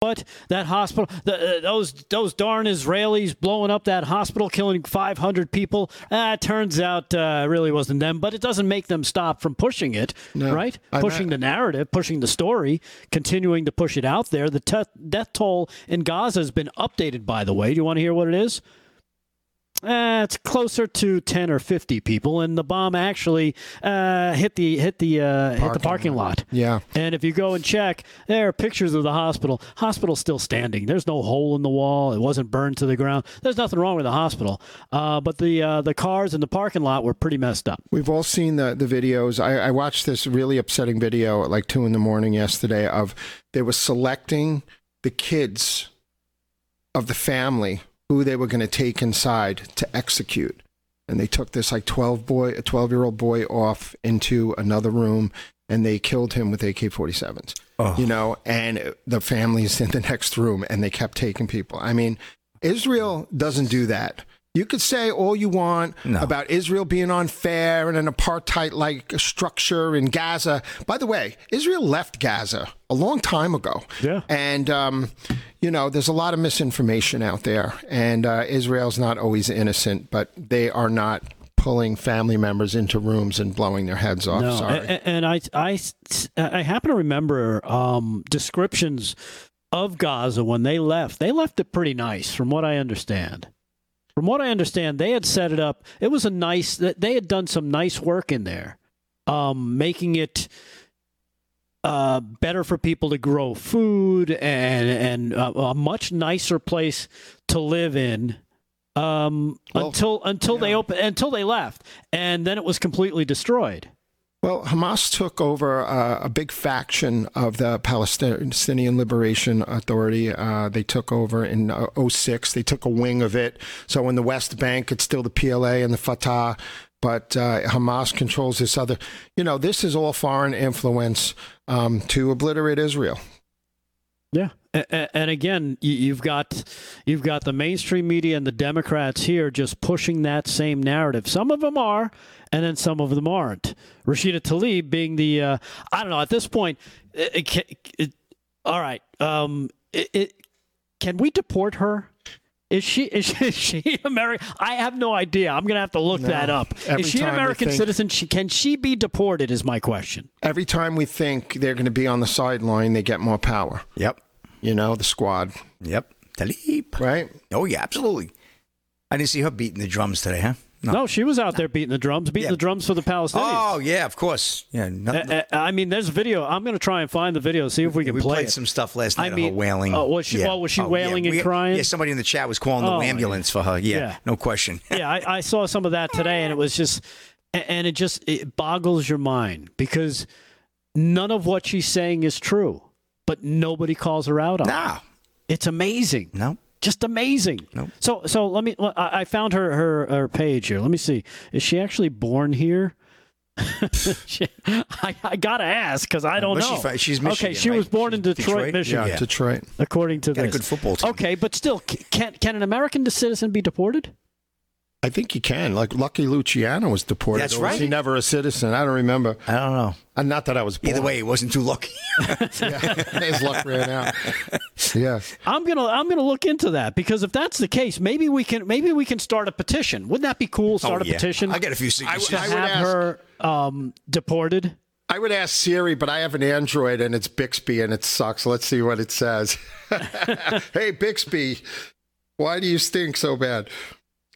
what that hospital the, uh, those those darn israelis blowing up that hospital killing 500 people uh, turns out uh, really wasn't them. But it doesn't make them stop from pushing it no, right? I'm pushing not- the narrative pushing the story continuing to push it out there. The te- death toll in gaza has been updated by the way. Do you want to hear what it is uh, it's closer to ten or fifty people, and the bomb actually uh, hit the hit the uh, hit the parking lot. Yeah. And if you go and check, there are pictures of the hospital. Hospital's still standing. There's no hole in the wall. It wasn't burned to the ground. There's nothing wrong with the hospital. Uh, but the uh, the cars in the parking lot were pretty messed up. We've all seen the the videos. I, I watched this really upsetting video at like two in the morning yesterday of they were selecting the kids of the family who they were going to take inside to execute. And they took this like 12 boy, a 12 year old boy off into another room and they killed him with AK 47s. Oh. You know, and the family's in the next room and they kept taking people. I mean, Israel doesn't do that. You could say all you want no. about Israel being unfair and an apartheid like structure in Gaza. By the way, Israel left Gaza a long time ago. Yeah. And, um, you know, there's a lot of misinformation out there. And uh, Israel's not always innocent, but they are not pulling family members into rooms and blowing their heads off. No. Sorry. And, and I, I, I happen to remember um, descriptions of Gaza when they left. They left it pretty nice, from what I understand. From what I understand, they had set it up. It was a nice. They had done some nice work in there, um, making it uh, better for people to grow food and and a, a much nicer place to live in. Um, well, until until yeah. they open until they left, and then it was completely destroyed. Well, Hamas took over uh, a big faction of the Palestinian Liberation Authority. Uh, they took over in uh, 06. They took a wing of it. So in the West Bank, it's still the PLA and the Fatah, but uh, Hamas controls this other. You know, this is all foreign influence um, to obliterate Israel. Yeah, and again, you've got you've got the mainstream media and the Democrats here just pushing that same narrative. Some of them are, and then some of them aren't. Rashida Tlaib being the uh, I don't know at this point. It, it, it, all right, um, can we deport her? Is she is she, is she American? I have no idea. I'm going to have to look no. that up. Every is she an American think, citizen? She, can she be deported? Is my question. Every time we think they're going to be on the sideline, they get more power. Yep. You know the squad. Yep. Tlaib. Right. Oh yeah, absolutely. I didn't see her beating the drums today, huh? No. no, she was out there beating the drums, beating yeah. the drums for the Palestinians. Oh yeah, of course. Yeah. No, no. I, I, mean, there's a video. I'm going to try and find the video, see if we can we play played it. some stuff last night. I mean, wailing. Oh, was she? Yeah. Oh, was she oh, wailing yeah. and we, crying? Yeah, somebody in the chat was calling oh, the ambulance for her. Yeah, no question. yeah, I, I, saw some of that today, and it was just, and it just it boggles your mind because none of what she's saying is true, but nobody calls her out on. It. Nah. It. It's amazing. No just amazing. Nope. So so let me. I found her her her page here. Let me see. Is she actually born here? I, I, gotta ask because I don't know. She's, she's Michigan, okay. She right? was born she's in Detroit, Detroit, Michigan. Yeah, Detroit. According to Got this, a good football team. Okay, but still, can can an American citizen be deported? I think you can. Like Lucky Luciano was deported. That's right. Was he never a citizen? I don't remember. I don't know. And uh, not that I was. Born. Either way, he wasn't too lucky. yeah, his luck ran out. Yeah. I'm gonna I'm gonna look into that because if that's the case, maybe we can maybe we can start a petition. Wouldn't that be cool? Start oh, a petition. I get a few signatures. to have ask, her um, deported. I would ask Siri, but I have an Android and it's Bixby and it sucks. Let's see what it says. hey Bixby, why do you stink so bad?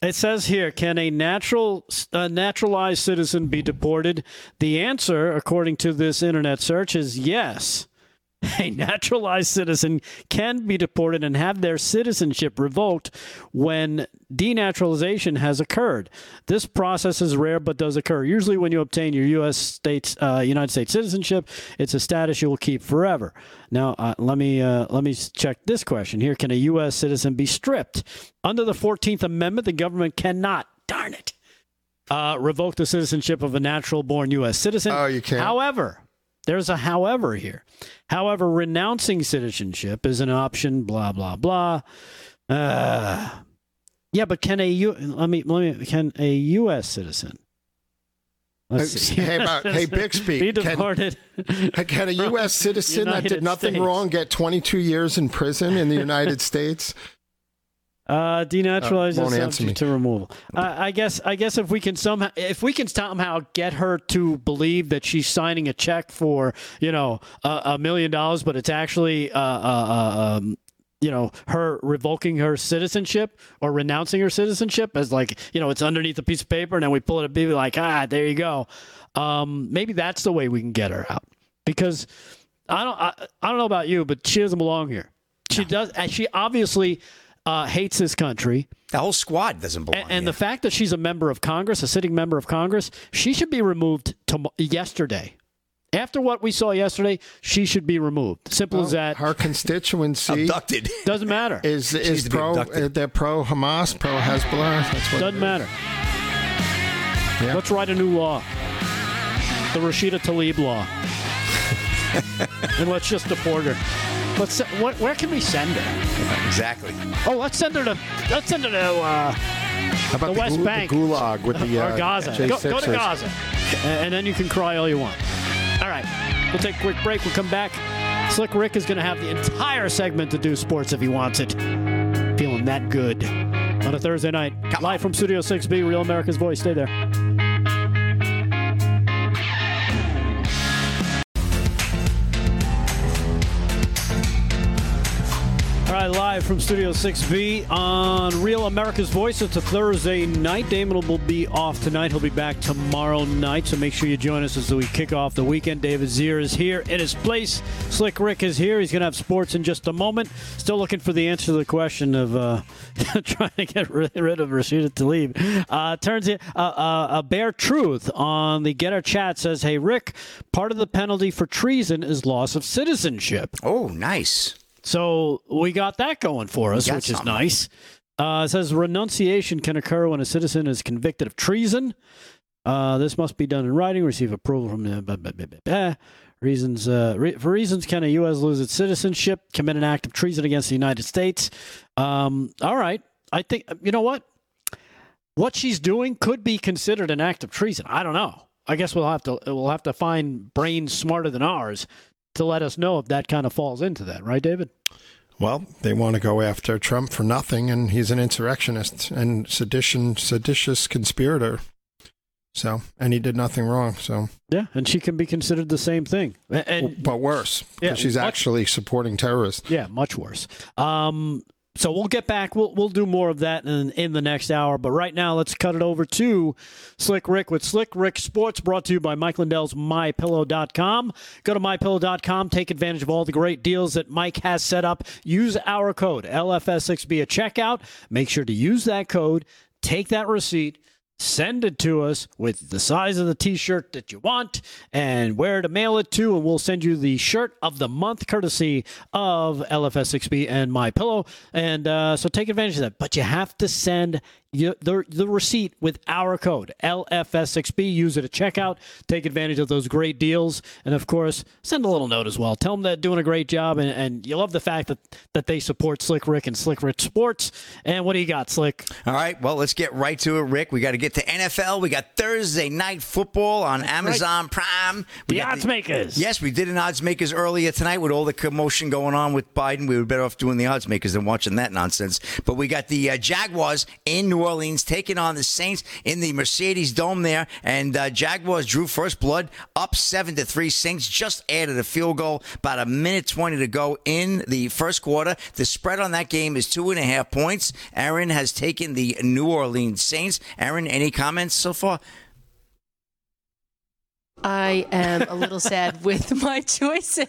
It says here, can a natural a naturalized citizen be deported? The answer, according to this internet search, is yes. A naturalized citizen can be deported and have their citizenship revoked when denaturalization has occurred. This process is rare but does occur. Usually, when you obtain your U.S. states, uh, United States citizenship, it's a status you will keep forever. Now, uh, let me uh, let me check this question here: Can a U.S. citizen be stripped under the Fourteenth Amendment? The government cannot. Darn it. Uh, revoke the citizenship of a natural born U.S. citizen. Oh, you can't. However, there's a however here. However, renouncing citizenship is an option. Blah blah blah. Uh, yeah, but can a U? Let me let me. Can a U.S. citizen? Let's Uh, see. hey, about- hey, Bixby, Be can- deported. Can a U.S. citizen that did nothing States. wrong get 22 years in prison in the United States? Uh, denaturalized Uh, subject to removal. Uh, I guess. I guess if we can somehow, if we can somehow get her to believe that she's signing a check for, you know, a, a million dollars, but it's actually, uh, uh, uh, um, you know, her revoking her citizenship or renouncing her citizenship as like, you know, it's underneath a piece of paper, and then we pull it up, be like, ah, there you go. Um, maybe that's the way we can get her out because I don't, I, I don't know about you, but she doesn't belong here. She does. and She obviously uh, hates this country. The whole squad doesn't belong. And, and the fact that she's a member of Congress, a sitting member of Congress, she should be removed tom- yesterday. After what we saw yesterday, she should be removed. Simple as that. Her constituency abducted. Doesn't matter. is needs is to pro. abducted. Uh, they're pro Hamas, pro Hezbollah. That's what. Doesn't matter. Yeah. Let's write a new law. The Rashida Tlaib law. and let's just deport her. Let's. What, where can we send her? exactly. Oh, let's send her to. Let's send her to. Uh, How about the West gu- Bank. Gulag with the uh, or Gaza. Go, go to Gaza. And, then you can cry all you want. All right. We'll take a quick break. We'll come back. Slick Rick is going to have the entire segment to do sports if he wants it. Feeling that good on a Thursday night. Come Live from Studio 6B, Real America's Voice. Stay there. Live from Studio 6B on Real America's Voice. It's a Thursday night. Damon will be off tonight. He'll be back tomorrow night, so make sure you join us as we kick off the weekend. David Zier is here in his place. Slick Rick is here. He's going to have sports in just a moment. Still looking for the answer to the question of uh, trying to get rid of Rashida Tlaib. Uh, turns it uh, uh, a bare truth on the GETTR chat says, "Hey Rick, part of the penalty for treason is loss of citizenship." Oh, nice. So we got that going for us, which is nice. Uh, it says renunciation can occur when a citizen is convicted of treason. Uh, this must be done in writing, receive approval from the blah, blah, blah. reasons. Uh, re- for reasons, can a U.S. lose its citizenship, commit an act of treason against the United States? Um, all right, I think you know what. What she's doing could be considered an act of treason. I don't know. I guess we'll have to we'll have to find brains smarter than ours to let us know if that kind of falls into that, right, David? Well, they want to go after Trump for nothing, and he's an insurrectionist and sedition, seditious conspirator. So, and he did nothing wrong. So, Yeah, and she can be considered the same thing. And but worse, Yeah, she's much- actually supporting terrorists. yeah, much worse. Um, so we'll get back. We'll we'll do more of that in in the next hour. But right now, let's cut it over to Slick Rick with Slick Rick Sports, brought to you by Mike Lindell's MyPillow.com. Go to MyPillow.com. Take advantage of all the great deals that Mike has set up. Use our code LFS6B at checkout. Make sure to use that code. Take that receipt. Send it to us with the size of the t-shirt that you want and where to mail it to, and we'll send you the shirt of the month, courtesy of LFS6B and My Pillow. And uh, so take advantage of that. But you have to send you, the the receipt with our code LFS6B. Use it at checkout. Take advantage of those great deals, and of course, send a little note as well. Tell them they're doing a great job, and, and you love the fact that that they support Slick Rick and Slick Rick Sports. And what do you got, Slick? All right, well, let's get right to it, Rick. We got to get to NFL. We got Thursday night football on Amazon Prime. We The odds makers. Yes, we did an odds makers earlier tonight with all the commotion going on with Biden. We were better off doing the odds makers than watching that nonsense. But we got the uh, Jaguars in New Orleans taking on the Saints in the Mercedes Dome there, and uh, Jaguars drew first blood up seven to three. Saints just added a field goal, about a minute twenty to go in the first quarter. The spread on that game is two and a half points. Aaron has taken the New Orleans Saints. Aaron, any comments so far? I am a little sad with my choices.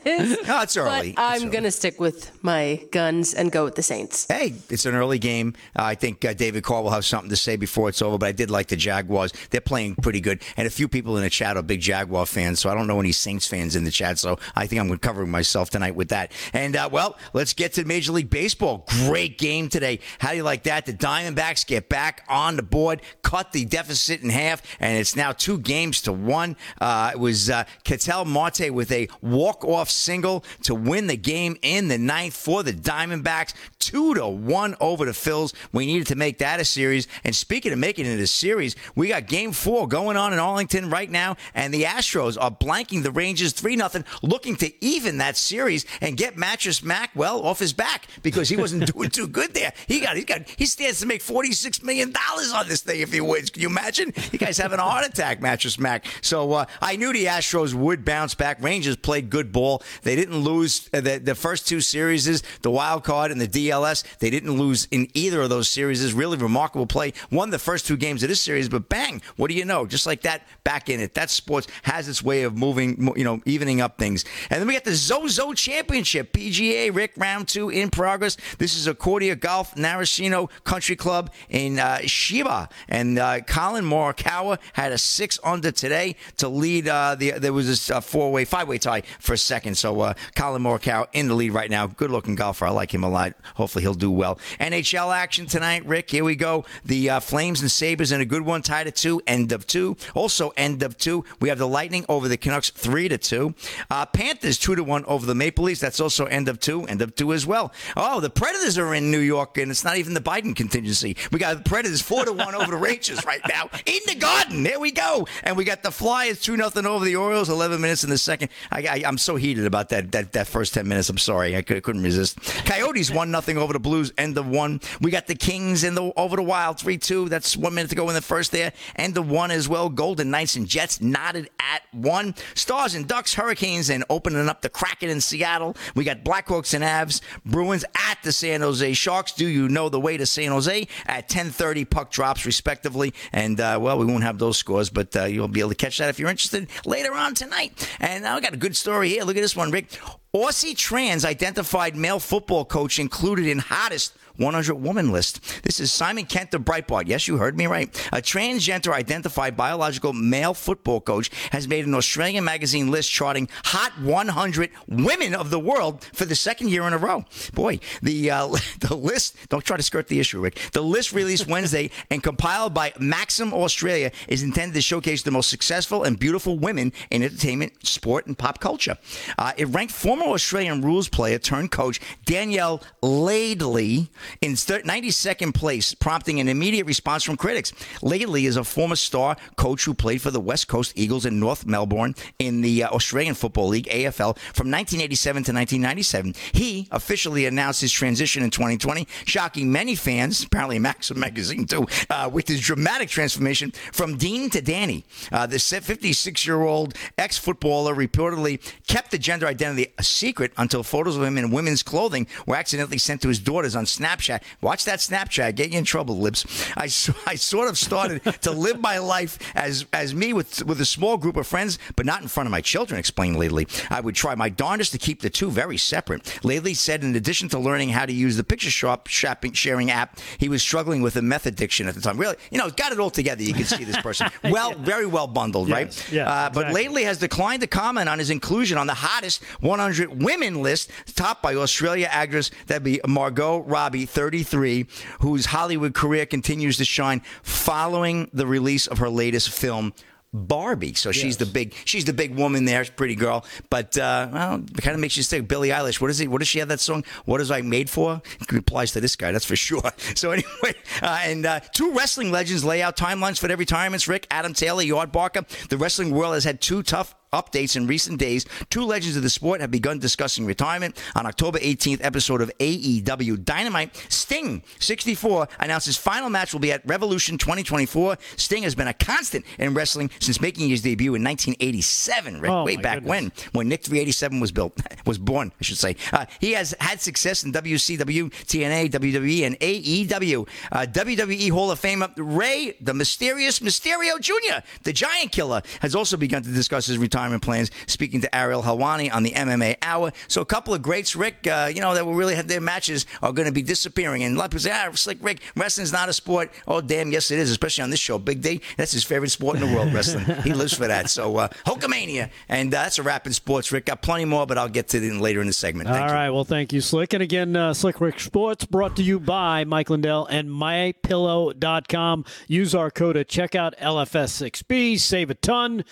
No, it's early. But I'm going to stick with my guns and go with the Saints. Hey, it's an early game. Uh, I think uh, David Carr will have something to say before it's over, but I did like the Jaguars. They're playing pretty good. And a few people in the chat are big Jaguar fans, so I don't know any Saints fans in the chat, so I think I'm covering myself tonight with that. And, uh, well, let's get to Major League Baseball. Great game today. How do you like that? The Diamondbacks get back on the board, cut the deficit in half, and it's now two games to one. Uh, it was uh, Ketel Marte with a walk-off single to win the game in the ninth for the Diamondbacks, two to one over the Phils. We needed to make that a series. And speaking of making it a series, we got Game Four going on in Arlington right now, and the Astros are blanking the Rangers three nothing, looking to even that series and get Mattress Mac well off his back because he wasn't doing too good there. He got he got he stands to make forty six million dollars on this thing if he wins. Can you imagine? You guys having a heart attack, Mattress Mac. So uh, I knew the Astros would bounce back. Rangers played good ball. They didn't lose uh, the, the first two series, the wild card and the DLS. They didn't lose in either of those series. Really remarkable play. Won the first two games of this series, but bang, what do you know? Just like that, back in it. That sports has its way of moving, you know, evening up things. And then we got the Zozo Championship, PGA Rick round two in progress. This is Accordia Golf Narashino Country Club in uh, Chiba, and uh, Collin Morikawa had a six under today to lead. Uh, the there was a four way, five way tie for second. So uh, Collin Morikawa in the lead right now. Good looking golfer. I like him a lot. Hopefully he'll do well. NHL action tonight, Rick. Here we go. The uh, Flames and Sabres in a good one, tied at two. End of two. Also end of two. We have the Lightning over the Canucks three to two. Uh, Panthers two to one over the Maple Leafs. That's also end of two. End of two as well. Oh, the Predators are in New York, and it's not even the Biden contingency. We got the Predators four to one over the Rangers right now in the Garden. There we go. And we got the Flyers two nothing over the Orioles. Eleven minutes in the second. I, I'm so heated about that that, that first ten minutes. I'm sorry, I could, couldn't resist. Coyotes one nothing over the Blues. End of one. We got the Kings in the over the Wild three two. That's one minute to go in the first there. End of one as well. Golden Knights and Jets knotted at one. Stars and Ducks, Hurricanes, and opening up the Kraken in Seattle. We got Blackhawks and Avs. Bruins at the San Jose Sharks. Do you know the way to San Jose at 10:30? Puck drops respectively, and uh, well, we won't have those scores, but uh, you'll be able to catch that if you're interested later on tonight. And I got a good story here. Look at this one, Rick. Aussie trans identified male football coach included in hottest 100 woman list. This is Simon Kent of Breitbart. Yes, you heard me right. A transgender identified biological male football coach has made an Australian magazine list charting hot 100 women of the world for the second year in a row. Boy, the uh, the list, don't try to skirt the issue, Rick. The list released Wednesday and compiled by Maxim Australia is intended to showcase the most successful and beautiful women in entertainment, sport, and pop culture. Uh, it ranked former Australian rules player turned coach Danielle Laidley in 92nd place, prompting an immediate response from critics. Laidley is a former star coach who played for the West Coast Eagles in North Melbourne in the uh, Australian Football League, AFL, from 1987 to 1997. He officially announced his transition in 2020, shocking many fans, apparently Maxim Magazine too, uh, with his dramatic transformation from Dean to Danny. Uh, the 56 year old ex footballer reportedly kept the gender identity a secret until photos of him in women's clothing were accidentally sent to his daughters on Snapchat. Watch that Snapchat, get you in trouble, Libs. I sort of started to live my life as as me with with a small group of friends, but not in front of my children. Explained Laidley, I would try my darndest to keep the two very separate. Laidley said, in addition to learning how to use the picture shop shopping sharing app, he was struggling with a meth addiction at the time. Really, you know, got it all together. You can see this person well, very well bundled, right? yes, uh, But exactly. Laidley has declined to comment on his inclusion on the hottest 100 women list, topped by Australia actress that'd be Margot Robbie, 33, whose Hollywood career continues to shine following the release of her latest film. Barbie, so she's the big, she's the big woman there, pretty girl. But uh, well, it kind of makes you think. Billie Eilish, what is it? What does she have that song? What is I made for? It applies to this guy, that's for sure. So anyway, uh, and uh, two wrestling legends lay out timelines for their retirements. Rick, Adam Taylor, Yardbarker. The wrestling world has had two tough updates in recent days, two legends of the sport have begun discussing retirement. On October 18th episode of AEW Dynamite, Sting, 64, announced his final match will be at Revolution 2024. Sting has been a constant in wrestling since making his debut in 1987, Rick, Oh, way back goodness. when, when Nick 387 was built, was born, I should say. Uh, he has had success in WCW, TNA, WWE, and AEW. Uh, WWE Hall of Famer Ray, the mysterious Mysterio Jr., the Giant Killer, has also begun to discuss his retirement plans, speaking to Ariel Helwani on the MMA Hour. So a couple of greats, Rick, uh, you know, that will really have their matches are going to be disappearing. And a lot of people say, ah, Slick Rick, wrestling's not a sport. Oh, damn, yes, it is, especially on this show. Big D, that's his favorite sport in the world, wrestling. he lives for that. So, uh, Hulkamania. And uh, that's a wrap in sports, Rick. Got plenty more, but I'll get to them later in the segment. Thank All you. right. Well, thank you, Slick. And again, uh, Slick Rick Sports brought to you by Mike Lindell and MyPillow.com. Use our code at checkout LFS6B. Save a ton.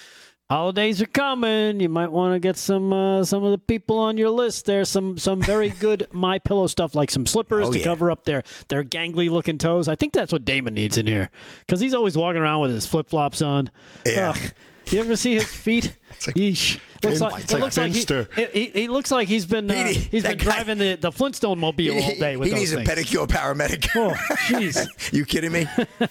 Holidays are coming. You might want to get some uh, some of the people on your list. There's some some very good My Pillow stuff, like some slippers Oh, to yeah. cover up their their gangly looking toes. I think that's what Damon needs in here because he's always walking around with his flip flops on. Yeah. Ugh. You ever see his feet? Yeesh. Looks like, it's it like looks like he, he, he- he looks like he's been uh, he's been guy- driving the, the Flintstone mobile all day with he those needs things. a pedicure paramedic. Oh, jeez. you kidding me?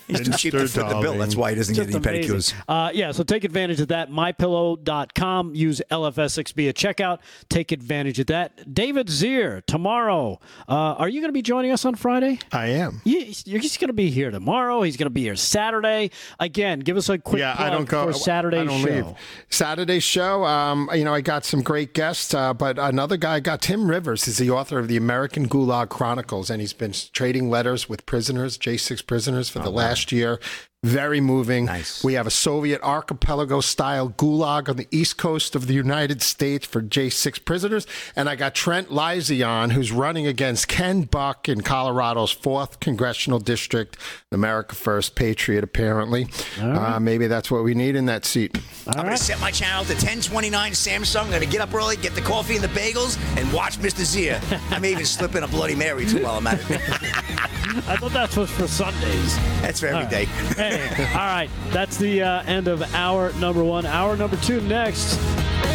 He's too cheap to Finster, foot the bill. That's why he doesn't get any amazing. pedicures. Uh, yeah, so take advantage of that. MyPillow.com. Use LFS6B at checkout. Take advantage of that. David Zier, tomorrow. Uh, are you going to be joining us on Friday? I am. You're just going to be here tomorrow. He's going to be here Saturday. Again, give us a quick yeah, plug I don't go for Saturday's I don't show. leave. Saturday's show. Um, you know, I got some great guests, uh, but another guy I got Tim Rivers is the author of the American Gulag Chronicles, and he's been trading letters with prisoners, J6 prisoners, for the last year. Very moving. Nice. We have a Soviet archipelago style gulag on the east coast of the United States for J6 prisoners. And I got Trent Lysion, who's running against Ken Buck in Colorado's 4th Congressional District, America First Patriot, apparently. Uh, maybe that's what we need in that seat. I'm going to set my channel to 1029 Samsung. I'm going to get up early, get the coffee and the bagels, and watch Mr. Zia. I may even slip in a Bloody Mary too while I'm at it. I thought that was for Sundays. That's for every day. Hey, all right. That's the uh, end of hour number one. Hour number two next.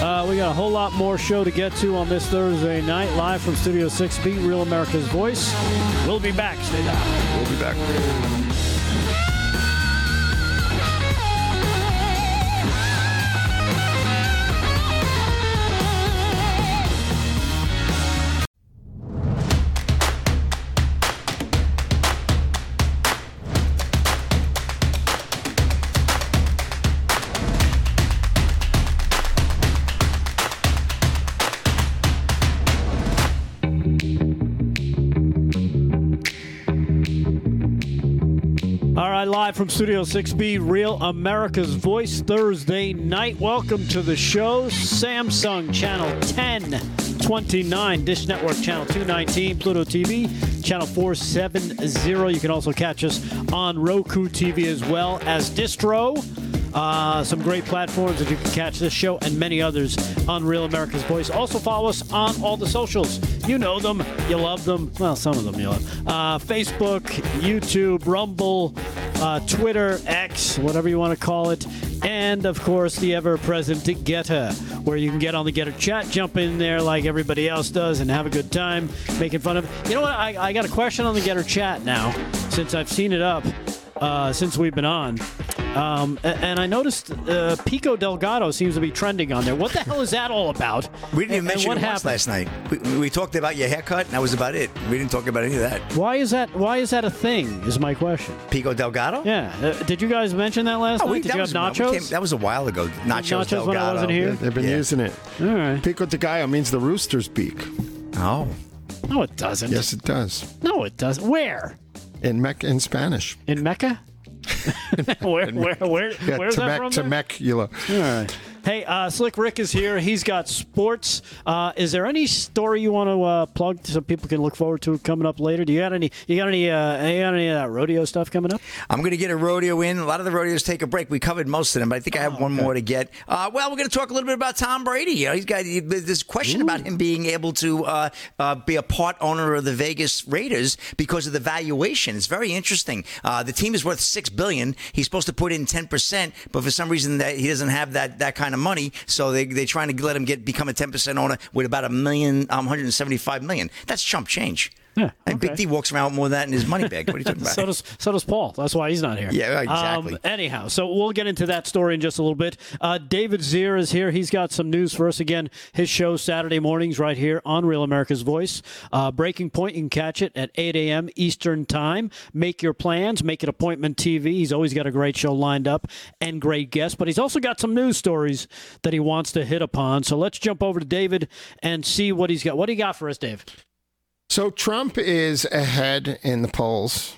Uh, we got a whole lot more show to get to on this Thursday night, live from Studio 6B, Real America's Voice. We'll be back. Stay there. We'll be back. Right, live from Studio 6B, Real America's Voice, Thursday night. Welcome to the show. Samsung Channel 1029, Dish Network Channel 219, Pluto TV Channel 470. You can also catch us on Roku TV as well as Distro. Uh, some great platforms that you can catch this show and many others on Real America's Voice. Also, follow us on all the socials. You know them, you love them. Well, some of them you love. Uh, Facebook, YouTube, Rumble, uh, Twitter, X, whatever you want to call it. And of course, the ever present GETTR, where you can get on the GETTR chat, jump in there like everybody else does, and have a good time making fun of. You know what? I, I got a question on the GETTR chat now, since I've seen it up uh, since we've been on. Um, and I noticed uh, Pico Delgado seems to be trending on there. What the hell is that all about? We didn't even And- and mention what it once happened? last night. We, we talked about your haircut, and that was about it. We didn't talk about any of that. Why is that? Why is that a thing? Is my question. Pico Delgado? Yeah. Uh, did you guys mention that last Oh, we, night? Did that, you was, have we nachos? came- that was a while ago. Nachos, nachos Delgado. when I wasn't here? They've been Yeah. using it. all right. Pico de Gallo means the rooster's beak. Oh. No, it doesn't. Yes, it does. No, it doesn't. Where? In Mecca in Spanish. In Mecca? where, where, where, Yeah, where's that Temec- from? there? Temecula. All right. Hey, uh, Slick Rick is here. He's got sports. Uh, is there any story you want to uh, plug so people can look forward to coming up later? Do you got any? You got any? Uh, you got any of that rodeo stuff coming up? I'm going to get a rodeo in. A lot of the rodeos take a break. We covered most of them, but I think I have one more to get. Uh, well, we're going to talk a little bit about Tom Brady. You know, he's got this question about him being able to uh, uh, be a part owner of the Vegas Raiders because of the valuation. It's very interesting. Uh, the team is worth six billion. He's supposed to put in ten percent, but for some reason that he doesn't have that that kind kind of money, so they they're trying to let him get become a ten percent owner with about a million, um, 175 million. That's chump change. Yeah, And Big. D walks around with more of that in his money bag. What are you talking about? So does so does Paul. That's why he's not here. Yeah, exactly. Um, anyhow, so we'll get into that story in just a little bit. Uh, David Zier is here. He's got some news for us again. His show Saturday mornings right here on Real America's Voice. Uh, Breaking Point. You can catch it at 8 a.m. Eastern Time. Make your plans. Make it appointment TV. He's always got a great show lined up and great guests. But he's also got some news stories that he wants to hit upon. So let's jump over to David and see what he's got. What do you got for us, Dave? So Trump is ahead in the polls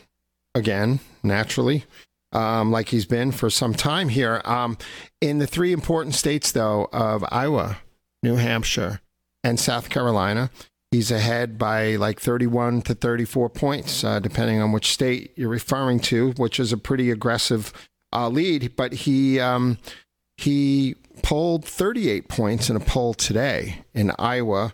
again, naturally, um, like he's been for some time here. Um, in the three important states, though, of Iowa, New Hampshire, and South Carolina, he's ahead by like 31 to 34 points, uh, depending on which state you're referring to, which is a pretty aggressive uh, lead. But he um, he polled 38 points in a poll today in Iowa.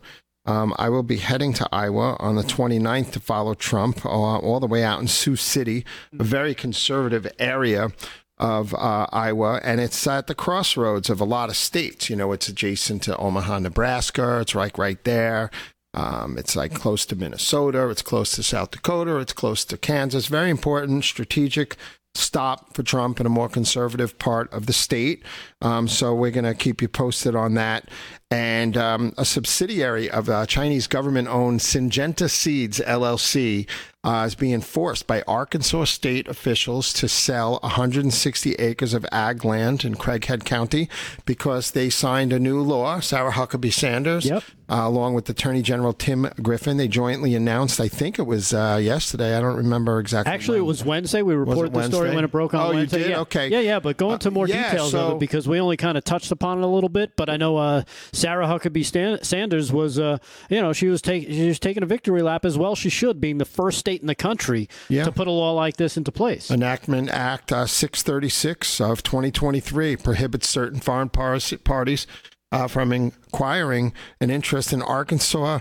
Um, I will be heading to Iowa on the 29th to follow Trump uh, all the way out in Sioux City, a very conservative area of uh, Iowa, and it's at the crossroads of a lot of states. You know, it's adjacent to Omaha, Nebraska. It's like right there. Um, it's like close to Minnesota. It's close to South Dakota. It's close to Kansas. Very important strategic stop for Trump in a more conservative part of the state. Um, so we're going to keep you posted on that. And um, a subsidiary of uh, Chinese government owned Syngenta Seeds LLC uh, is being forced by Arkansas state officials to sell 160 acres of ag land in Craighead County because they signed a new law. Sarah Huckabee Sanders, Yep. uh, along with Attorney General Tim Griffin, they jointly announced. I think it was uh, yesterday. I don't remember exactly. Actually, it was Wednesday. We reported the story when it broke on Oh, you did? Yeah. Okay. Yeah, yeah. But go into more Uh, yeah, details of it because we only kind of touched upon it a little bit. But I know uh, Sarah Huckabee Stan- Sanders was, uh, you know, she was taking she was taking a victory lap as well. She should, being the first state in the country Yeah. to put a law like this into place. Enactment Act uh, 636 of 2023 prohibits certain foreign par- parties uh, from acquiring an interest in Arkansas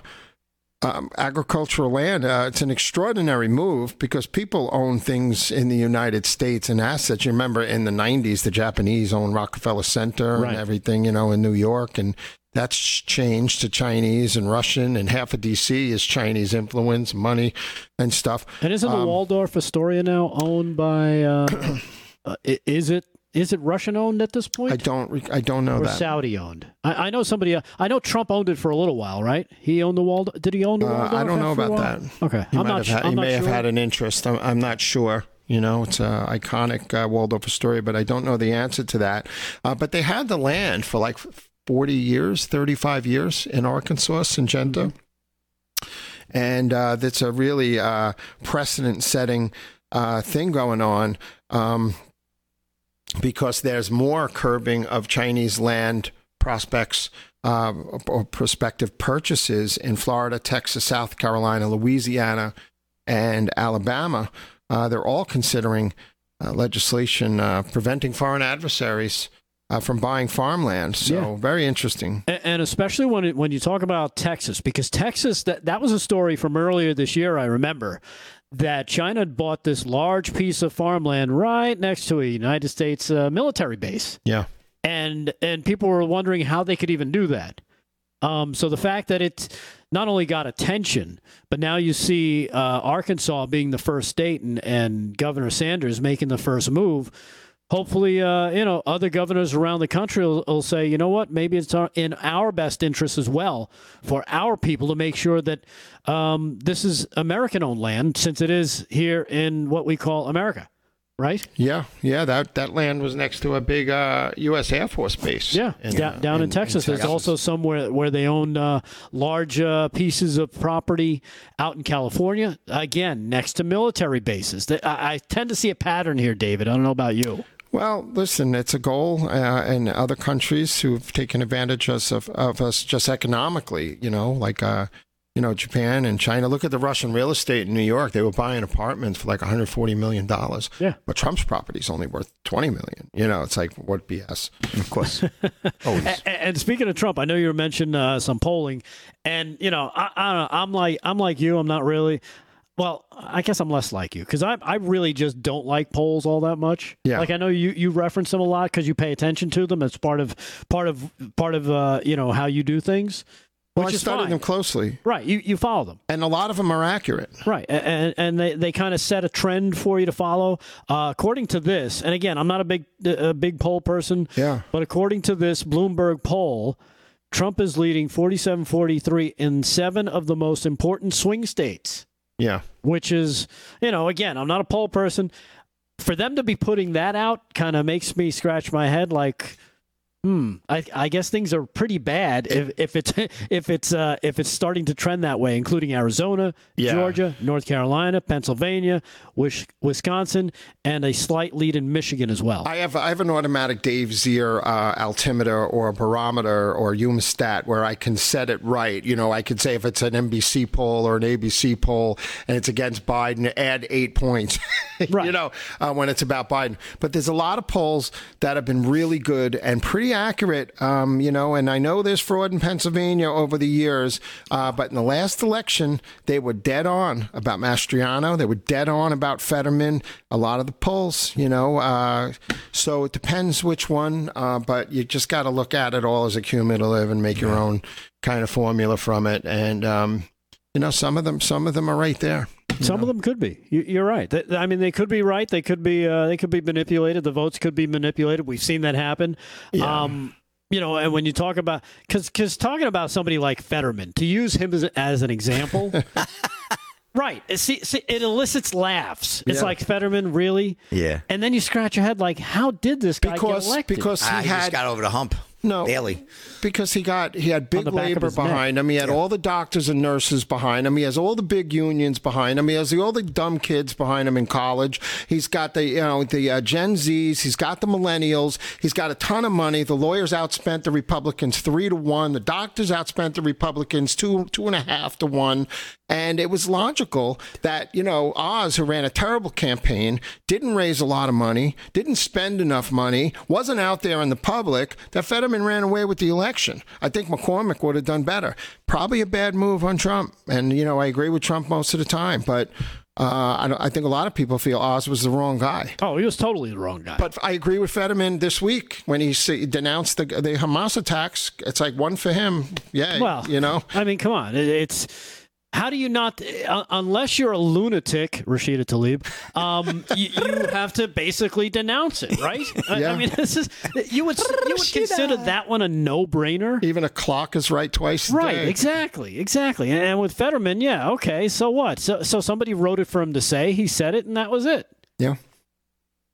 um, agricultural land. Uh, it's an extraordinary move because people own things in the United States and assets. You remember in the 90s, the Japanese owned Rockefeller Center Right. and everything, you know, in New York. And that's changed to Chinese and Russian, and half of DC is Chinese influence, money, and stuff. And isn't the Um, Waldorf Astoria now owned by? Uh, uh, is it is it Russian owned at this point? I don't, I don't know or that. Saudi owned. I, I know somebody. Uh, I know Trump owned it for a little while, right? He owned the Waldorf. Did he own the Uh, Waldorf? I don't know about that. Okay, He I'm not. had, I'm he not may have had an interest. I'm, I'm not sure. You know, it's an iconic uh, Waldorf Astoria, but I don't know the answer to that. Uh, but they had the land for like 40 years, 35 years in Arkansas, Syngenta. And uh, that's a really uh, precedent setting uh, thing going on um, because there's more curbing of Chinese land prospects uh, or prospective purchases in Florida, Texas, South Carolina, Louisiana, and Alabama. Uh, they're all considering uh, legislation uh, preventing foreign adversaries uh, from buying farmland. So Yeah. very interesting. A- and especially when it, when you talk about Texas, because Texas that that was a story from earlier this year. I remember that China had bought this large piece of farmland right next to a United States uh, military base, Yeah. and and people were wondering how they could even do that. Um, so the fact that it not only got attention, but now you see uh, Arkansas being the first state and, and Governor Sanders making the first move. Hopefully, uh, you know, other governors around the country will, will say, you know what, maybe it's our, in our best interest as well for our people to make sure that um, this is American-owned land, since it is here in what we call America, right? Yeah, yeah. That that land was next to a big uh, U.S. Air Force base. Yeah, in, da- uh, down in, Texas. There's also somewhere where they own uh, large uh, pieces of property out in California. Again, next to military bases. I, I tend to see a pattern here, David. I don't know about you. Well, listen, it's a goal uh, in other countries who've taken advantage us of, of us just economically, you know, like, uh, you know, Japan and China. Look at the Russian real estate in New York. They were buying apartments for like $140 million. Yeah. But Trump's property is only worth 20 million. You know, it's like, what BS? Of course. Always. A- And speaking of Trump, I know you mentioned uh, some polling, and you know, I, I don't know, I'm like I'm like you. I'm not really. Well, I guess I'm less like you because I I really just don't like polls all that much. Yeah. Like I know you you reference them a lot because you pay attention to them. It's part of part of part of uh, you know how you do things. Well, I fine. them closely, Right. You you follow them. and a lot of them are accurate. Right, and and they, they kind of set a trend for you to follow. Uh, according to this, and again, I'm not a big a big poll person. Yeah. But according to this Bloomberg poll, Trump is leading 47-43 in seven of the most important swing states. Yeah. Which is, you know, again, I'm not a poll person. For them to be putting that out kind of makes me scratch my head like Hmm. I, I guess things are pretty bad if, if it's if it's uh, if it's starting to trend that way, including Arizona, Yeah. Georgia, North Carolina, Pennsylvania, Wis- Wisconsin, and a slight lead in Michigan as well. I have I have an automatic Dave Zier uh, altimeter or barometer or Umstat where I can set it right. You know, I could say if it's an NBC poll or an ABC poll and it's against Biden, add eight points. Right. you know, uh, when it's about Biden. But there's a lot of polls that have been really good and pretty accurate. Um, you know, and I know there's fraud in Pennsylvania over the years, uh, but in the last election they were dead on about Mastriano. They were dead on about Fetterman. A lot of the polls, you know. Uh, so it depends which one, uh, but you just got to look at it all as a cumulative and make your own kind of formula from it. And um, you know, some of them, some of them are right there. Some of them could be. You- You're right. I mean, they could be right. They could be. Uh, they could be manipulated. The votes could be manipulated. We've seen that happen. Um, you know, and when you talk about because because talking about somebody like Fetterman to use him as, as an example, right? See, see, it elicits laughs. It's Yeah. like Fetterman, really? Yeah. And then you scratch your head, like, how did this guy Because get elected? because he Ah, he had just got over the hump. No. Daily. because he got he had big the back of labor his neck. behind him. He had all the doctors and nurses behind him. He has all the big unions behind him. He has the, all the dumb kids behind him in college. He's got the you know the uh, Gen Zs. He's got the millennials. He's got a ton of money. The lawyers outspent the Republicans three to one. The doctors outspent the Republicans two two and a half to one. And it was logical that, you know, Oz, who ran a terrible campaign, didn't raise a lot of money, didn't spend enough money, wasn't out there in the public, that Fetterman ran away with the election. I think McCormick would have done better. Probably a bad move on Trump. And, you know, I agree with Trump most of the time, but uh, I, I think a lot of people feel Oz was the wrong guy. oh, he was totally the wrong guy. But I agree with Fetterman this week when he denounced the, the Hamas attacks. It's like one for him. Yeah, Well, you know. I mean, come on. It- It's how do you not, uh, unless you're a lunatic, Rashida Tlaib, um, you, you have to basically denounce it, right? I, I mean, this is you would you would consider that one a no-brainer. Even a clock is right twice a Right, day. exactly, exactly. And, and with Fetterman, yeah, okay, so what? So, so somebody wrote it for him to say. He said it, and that was it. Yeah.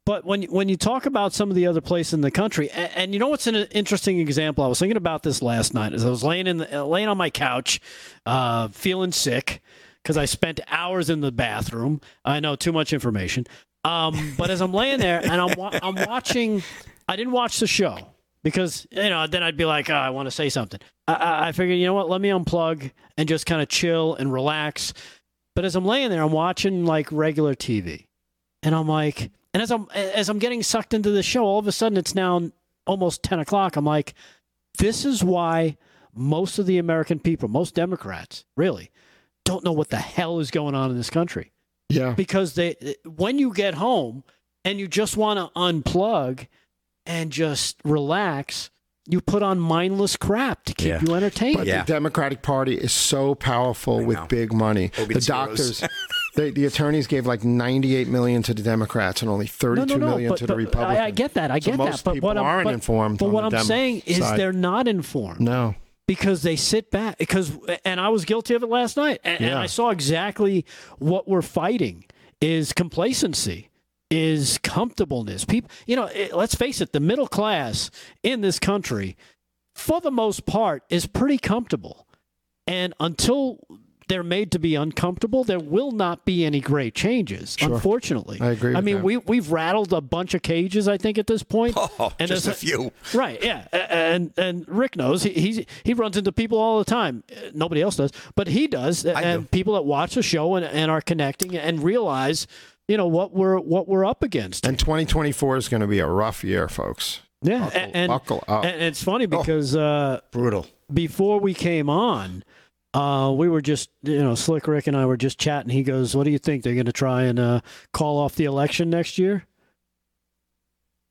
But when when you talk about some of the other places in the country, and, and you know what's an interesting example? I was thinking about this last night as I was laying in the, uh, laying on my couch, uh, feeling sick because I spent hours in the bathroom. I know too much information. Um, but as I'm laying there and I'm wa- I'm watching, I didn't watch the show because you know then I'd be like, oh, I want to say something. I, I, I figured, you know what? Let me unplug and just kind of chill and relax. But as I'm laying there, I'm watching like regular TV, and I'm like, and as I'm as I'm getting sucked into the show, all of a sudden it's now almost ten o'clock. I'm like, this is why most of the American people, most Democrats, really don't know what the hell is going on in this country Yeah. because they when you get home and you just want to unplug and just relax, you put on mindless crap to keep Yeah. you entertained. But Yeah. the Democratic Party is so powerful with know. big money. Hogan's the doctors, the, the attorneys gave like 98 million to the Democrats and only No, thirty-two no, million no. But, to the Republicans. I, I get that. I So get that. But people what I'm, aren't but, informed But what I'm Dem saying is side. they're not informed. No. because they sit back because and I was guilty of it last night and, and I saw exactly what we're fighting is complacency is comfortableness people you know it, let's face it the middle class in this country for the most part is pretty comfortable and until they're made to be uncomfortable there will not be any great changes unfortunately I agree I mean that. we we've rattled a bunch of cages I think at this point Oh, and just a few. Right, yeah, and and Rick knows he he's, he runs into people all the time. Uh, Nobody else does, but he does, and do. people that watch the show and, and are connecting and realize, you know, what we're what we're up against. And 2024 is going to be a rough year, folks. yeah, buckle- and, buckle up. and it's funny because uh, Brutal. before we came on, Uh, we were just, you know, Slick Rick and I were just chatting. He goes, "What do you think they're going to try and uh, call off the election next year?"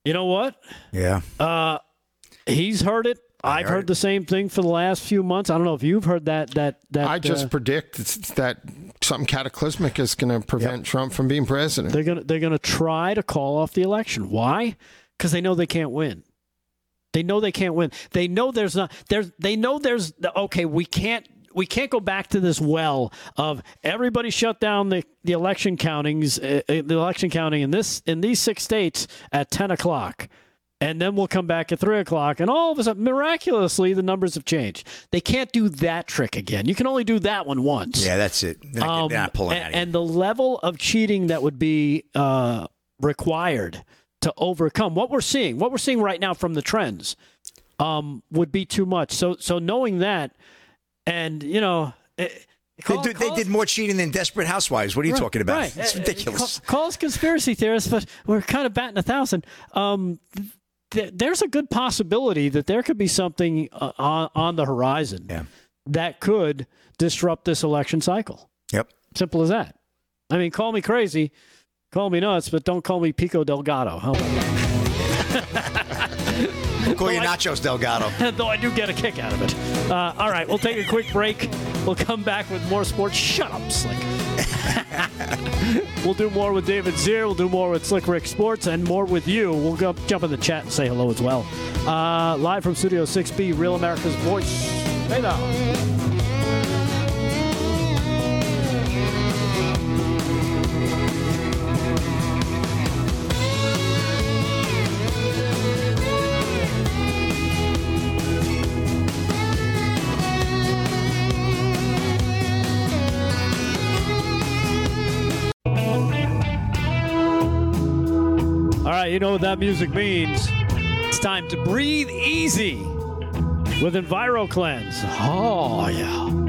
You know what? Yeah. Uh, he's heard it. I I've heard heard, the same thing for the last few months. I don't know if you've heard that. That that I just uh, predict it's- that something cataclysmic is going to prevent Trump from being president. they're gonna they're gonna try to call off the election. Why? Because they know they can't win. They know they can't win. They know there's not there's they know there's okay. We can't we can't go back to this well of everybody shut down the, the election countings uh, uh, the election counting in this in these six states at ten o'clock. And then we'll come back at three o'clock, and all of a sudden, miraculously, the numbers have changed. They can't do that trick again. You can only do that one once. Yeah, that's it. They're not, they're not pulling Um, and, and the level of cheating that would be uh, required to overcome what we're seeing, what we're seeing right now from the trends, um, would be too much. So, so knowing that, and you know, it, they, call- do, they did more cheating than Desperate Housewives. What are you Right, talking about? right. It's Uh, ridiculous. Call, call us conspiracy theorists, but we're kind of batting a thousand. Um, th- there's a good possibility that there could be something uh, on, on the horizon Yeah. that could disrupt this election cycle. Yep. Simple as that. I mean, call me crazy, call me nuts, but don't call me Pico Delgado. How about We'll call you Nachos Delgado. Though I do get a kick out of it. Uh, all right, we'll take a quick break. We'll come back with more sports. Shut up, Slick. we'll do more with David Zier. We'll do more with Slick Rick Sports and more with you. We'll go jump in the chat and say hello as well. Uh, live from Studio 6B, Real America's Voice. Hey now. Right, you know what that music means. It's time to breathe easy with EnviroKlenz. Oh, yeah.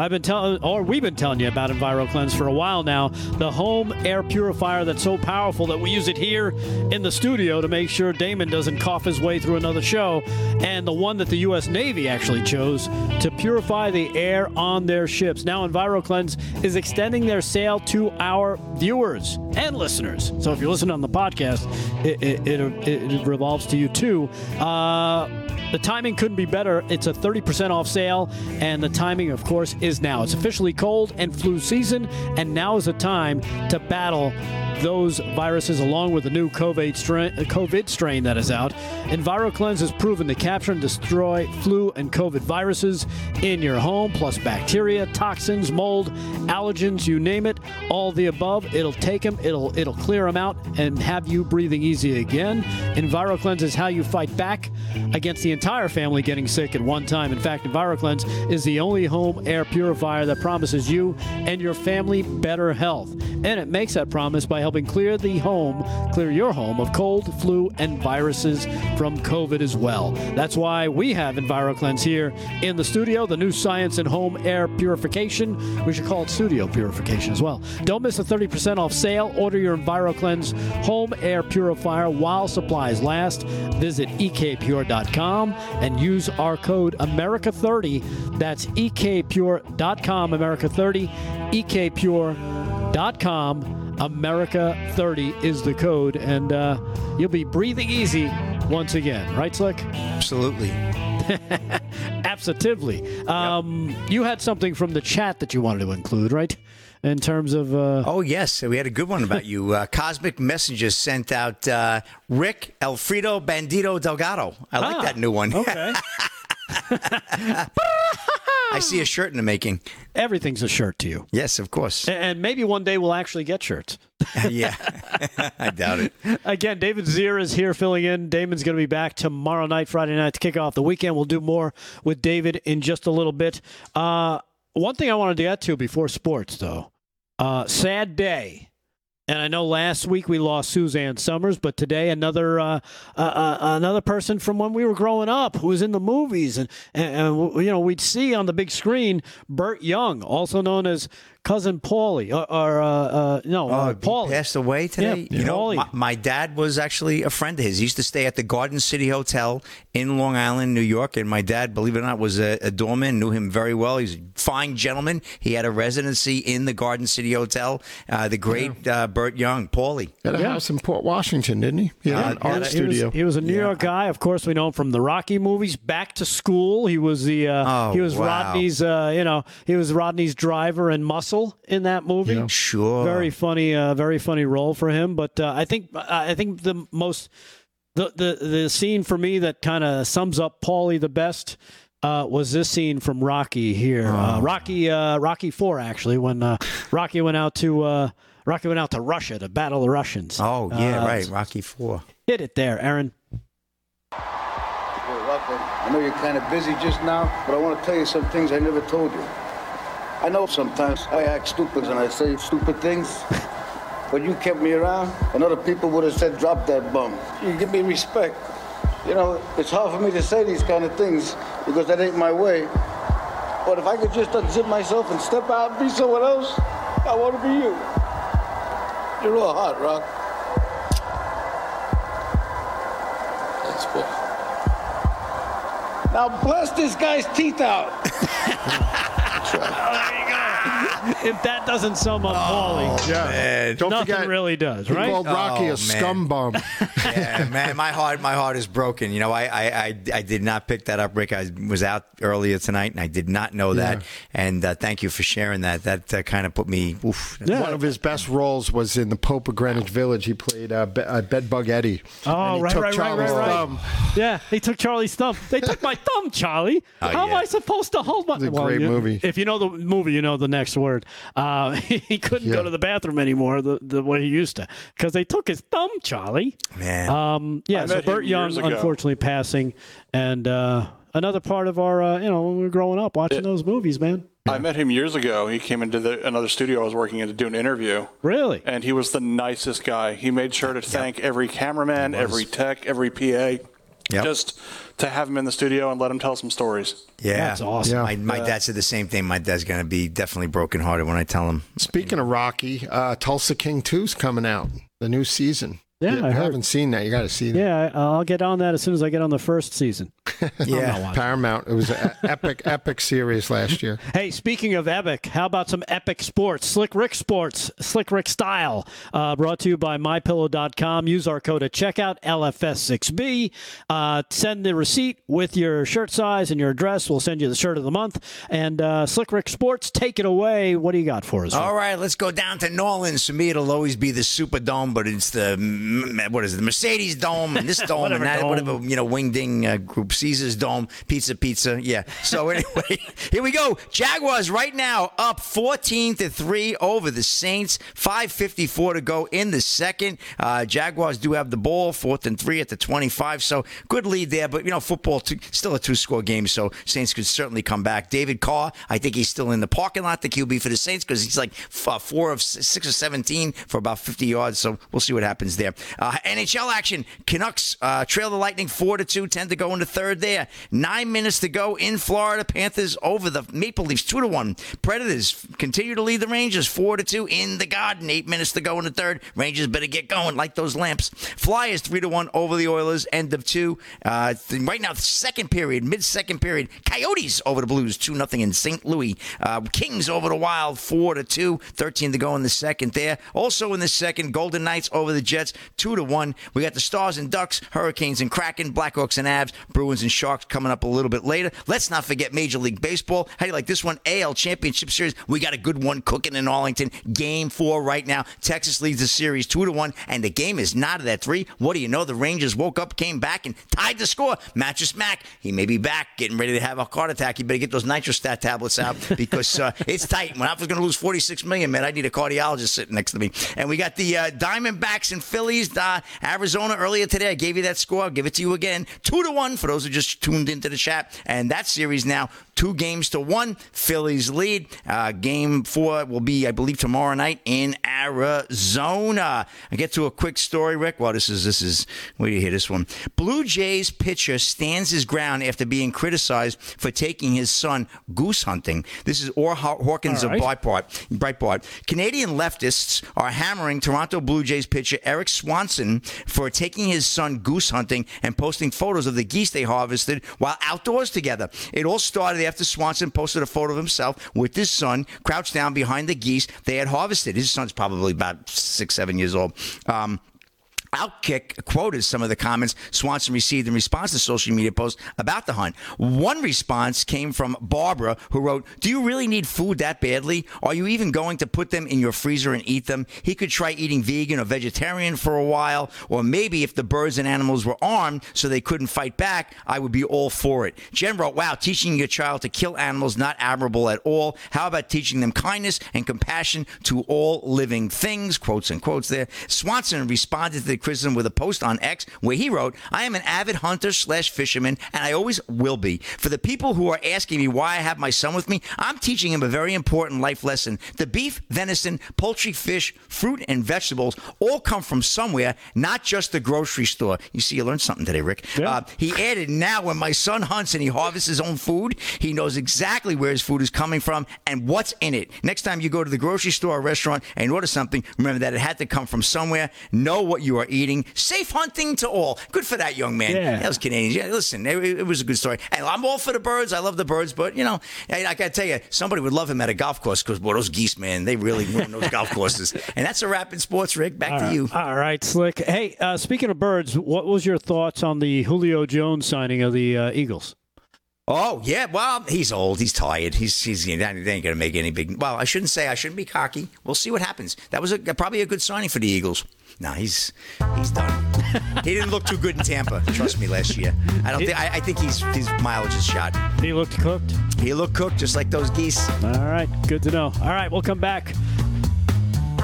I've been telling, or we've been telling you about EnviroKlenz for a while now. The home air purifier that's so powerful that we use it here in the studio to make sure Damon doesn't cough his way through another show. And the one that the U.S. Navy actually chose to purify the air on their ships. Now, EnviroKlenz is extending their sale to our viewers and listeners. So if you're listening on the podcast, it, it, it, it revolves to you too. Uh, the timing couldn't be better. It's a 30% off sale, and the timing, of course, is now. It's officially cold and flu season, and now is the time to battle those viruses along with the new COVID strain, uh, COVID strain that is out. EnviroKlenz has proven to capture and destroy flu and COVID viruses in your home, plus bacteria, toxins, mold, allergens, you name it, all the above. It'll take them, it'll it'll clear them out, and have you breathing easy again. EnviroKlenz is how you fight back against the entire family getting sick at one time. In fact, EnviroKlenz is the only home air purifier that promises you and your family better health, and it makes that promise by helping clear the home, clear your home of cold, flu, and viruses from COVID as well. That's why we have EnviroKlenz here in the studio, the new science in home air purification. We should call it studio purification as well. Don't miss a 30% off sale. Order your EnviroKlenz home air purifier while supplies last. Visit ekpure.com and use our code America30. That's ekpure.com, America30, ekpure.com. America 30 is the code, and uh, you'll be breathing easy once again. Right, Slick? Absolutely. Absolutely. Um, You had something from the chat that you wanted to include, right? In terms of. Uh, Oh, yes. We had a good one about you. Uh, Cosmic Messages sent out uh, Rick Alfredo Bandito Delgado. I like Ah, that new one. Okay. I see a shirt in the making. Everything's a shirt to you. Yes, of course. And maybe one day we'll actually get shirts. yeah. I doubt it. Again, David Zier is here filling in. Damon's going to be back tomorrow night, Friday night, to kick off the weekend. We'll do more with David in just a little bit. Uh, one thing I wanted to get to before sports, though uh, sad day. And I know last week we lost Suzanne Somers, but today another uh, uh, uh, another person from when we were growing up who was in the movies, and, and, and you know we'd see on the big screen Burt Young, also known as cousin Paulie, or, or uh, uh, no, uh, Oh, Paulie. passed away today. Yeah, you know, my, my dad was actually a friend of his. He used to stay at the Garden City Hotel in Long Island, New York. And my dad, believe it or not, was a, a doorman. Knew him very well. He's a fine gentleman. He had a residency in the Garden City Hotel. Uh, the great uh, Burt Young, Paulie. Had a Yeah. house in Port Washington, didn't he? He had an Yeah, art he He was, studio. he was a New York guy. Of course, we know him from the Rocky movies. Back to School. He was the uh, Oh, he was wow. Rodney's uh, you know he was Rodney's driver and muscle in that movie. Sure. Very funny, uh, very funny role for him. But uh, I think I think the most the the the scene for me that kind of sums up Paulie the best. Uh, was this scene from Rocky here? Uh, Rocky, uh, Rocky Four, actually, when uh, Rocky went out to uh, Rocky went out to Russia to battle the Russians. Oh, yeah, Uh, right. Rocky Four. Hit it there, Aaron. Hey, Rocco, I know you're kind of busy just now, but I want to tell you some things I never told you. I know sometimes I act stupid and I say stupid things, but you kept me around, and other people would have said, drop that bum. You give me respect. You know, it's hard for me to say these kind of things because that ain't my way. But if I could just unzip myself and step out and be someone else, I want to be you. You're real hot, Rock. That's good. Now bless this guy's teeth out. If that doesn't sum up Paulie, yeah. Don't nothing forget, really does, he right? called Rocky Oh, a scum bum. yeah, man, my heart, my heart is broken. You know, I, I, I, I did not pick that up, Rick. I was out earlier tonight, and I did not know that. And uh, thank you for sharing that. That uh, kind of put me. Oof. One of his best roles was in the Pope of Greenwich Village. He played uh, Be- uh, Bedbug Eddie. Oh, And he right, took right, right, Charlie's right, right. thumb. Yeah, they took Charlie's thumb. They took my thumb, Charlie. How am Oh. I supposed to hold my? It's a great you- movie. If you know the movie, you know the next word. Uh, he couldn't Yeah. go to the bathroom anymore the, the way he used to because they took his thumb, Charlie. Man. Um, yeah, I so Burt Young, ago. unfortunately, passing, and uh, another part of our, uh, you know, when we were growing up watching those movies, man. I met him years ago. He came into the, another studio I was working in to do an interview, Really? and he was the nicest guy. He made sure to thank every cameraman, every tech, every PA, Yep. just to have him in the studio and let him tell some stories. yeah, That's awesome. Yeah. My, my dad said the same thing. My dad's going to be definitely brokenhearted when I tell him. Speaking of Rocky, uh, Tulsa King 2's coming out, the new season. Yeah, you I heard. haven't seen that. You got to see that. Yeah, I'll get on that as soon as I get on the first season. Yeah. Paramount. It was an epic, epic series last year. Hey, speaking of epic, how about some epic sports? Slick Rick Sports, Slick Rick Style, uh, brought to you by MyPillow.com. Use our code at checkout, LFS6B. Uh, send the receipt with your shirt size and your address. We'll send you the shirt of the month. And uh, Slick Rick Sports, take it away. What do you got for us? All right, let's go down to New Orleans. For me, it'll always be the Superdome, but it's the what is it, the Mercedes Dome and this dome Whatever and that, dome. whatever you know, Wingding uh, Group, Caesar's Dome, Pizza Pizza. Yeah. So anyway, here we go. Jaguars right now up 14 to three over the Saints. 5:54 to go in the second. Uh, Jaguars do have the ball, fourth and three at the 25. So good lead there, but you know, football two, still a two-score game, so Saints could certainly come back. David Carr, I think he's still in the parking lot, the QB for the Saints, because he's like f- four of six or 17 for about 50 yards. So we'll see what happens there. Uh, NHL action: Canucks uh, trail the Lightning four to two, 10 to go in the third. There, nine minutes to go in Florida. Panthers over the Maple Leafs two to one. Predators continue to lead the Rangers four to two in the Garden. Eight minutes to go in the third. Rangers better get going, like those lamps. Flyers three to one over the Oilers. End of two. Uh, right now, second period, mid second period. Coyotes over the Blues two nothing in St. Louis. Uh, Kings over the Wild four to two. Thirteen to go in the second. There. Also in the second, Golden Knights over the Jets two to one. We got the Stars and Ducks, Hurricanes and Kraken, Blackhawks and Avs, Bruins and Sharks coming up a little bit later. Let's not forget Major League Baseball. How do you like this one? AL Championship Series. We got a good one cooking in Arlington. Game four right now. Texas leads the series two to one, and the game is not at three. What do you know? The Rangers woke up, came back, and tied the score. Mattress Mac, he may be back, getting ready to have a heart attack. You better get those nitrostat tablets out because uh, it's tight. When I was going to lose forty six million, man, I need a cardiologist sitting next to me. And we got the uh, Diamondbacks and Phillies. Uh, Arizona earlier today. I gave you that score. I'll give it to you again. Two to one for those who just just tuned into the chat. And that series now, two games to one. Phillies lead. Uh, game four will be, I believe, tomorrow night in Arizona. I get to a quick story, Rick. Well, this is this is where do you hear this one? Blue Jays pitcher stands his ground after being criticized for taking his son goose hunting. This is Orr Hawkins All of right. Breitbart. Breitbart. Canadian leftists are hammering Toronto Blue Jays pitcher Erik Swanson for taking his son goose hunting and posting photos of the geese they harvested while outdoors together. It all started after Swanson posted a photo of himself with his son crouched down behind the geese they had harvested. His son's probably about six, seven years old. Um, Outkick quoted some of the comments Swanson received in response to social media posts about the hunt. One response came from Barbara, who wrote, Do you really need food that badly? Are you even going to put them in your freezer and eat them? He could try eating vegan or vegetarian for a while, or maybe if the birds and animals were armed so they couldn't fight back, I would be all for it. Jen wrote, Wow, teaching your child to kill animals not admirable at all. How about teaching them kindness and compassion to all living things? Quotes and quotes there. Swanson responded to the criticism with a post on X where he wrote, I am an avid hunter slash fisherman, and I always will be. For the people who are asking me why I have my son with me, I'm teaching him a very important life lesson. The beef, venison, poultry, fish, fruit, and vegetables all come from somewhere, not just the grocery store. You see, you learned something today, Rick. Uh, he added, now when my son hunts and he harvests his own food, he knows exactly where his food is coming from and what's in it. Next time you go to the grocery store or restaurant and order something, remember that it had to come from somewhere. Know what you are eating. Safe hunting to all. Good for that young man. Yeah. Those Canadians. Yeah, listen, it, it was a good story. And I'm all for the birds. I love the birds, but you know, I, I gotta tell you, somebody would love him at a golf course because boy, those geese, man, they really ruin those golf courses. And that's a wrap in sports, Rick. Back All to right. you. All right, Slick. Hey, uh, speaking of birds, what was your thoughts on the Julio Jones signing of the uh, Eagles? Oh yeah, well he's old. He's tired. He's he's they ain't to make any big. Well, I shouldn't say. I shouldn't be cocky. We'll see what happens. That was a, probably a good signing for the Eagles. No, he's he's done. he didn't look too good in Tampa. Trust me, last year. I don't think. I, I think he's his mileage is shot. He looked cooked. He looked cooked, just like those geese. All right, good to know. All right, we'll come back.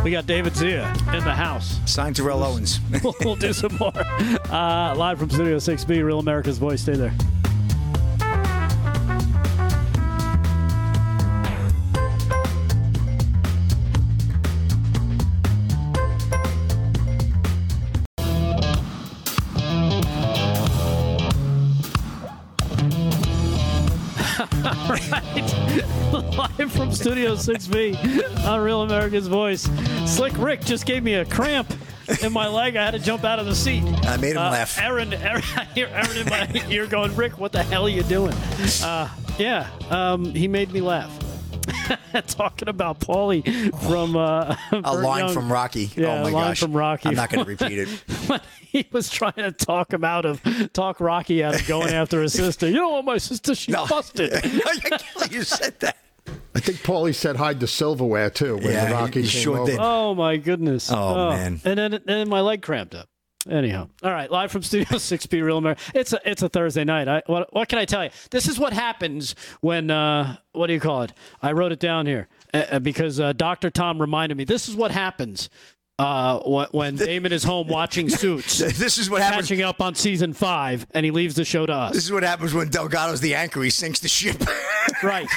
We got David Zia in the house. Signed Terrell Owens. we'll, do some more. Uh, live from Studio 6B, Real America's Voice. Stay there. Live from Studio 6B on Real America's Voice. Slick Rick just gave me a cramp in my leg. I had to jump out of the seat. I made him Uh, laugh. Aaron, Aaron, I hear Aaron in my ear going, Rick, what the hell are you doing? Uh, yeah, um, he made me laugh. Talking about Paulie from uh, A line Young. from Rocky. Yeah, oh my a line gosh. from Rocky. I'm not going to repeat it. when he was trying to talk him out of talk Rocky out of going after his sister. You don't want my sister? She's busted. you said that. I think Paulie said hide the silverware too when Yeah, Rocky he came sure over. did. Oh my goodness. Oh, man. And then and then my leg cramped up. Anyhow, all right, live from Studio 6B Real America. It's a it's a Thursday night. I, what what can I tell you? This is what happens when uh, what do you call it? I wrote it down here uh, uh, because uh, Doctor Tom reminded me. This is what happens uh, when Damon is home watching Suits. This is what happens. Catching up on season five, and he leaves the show to us. This is what happens when Delgado's the anchor. He sinks the ship. right.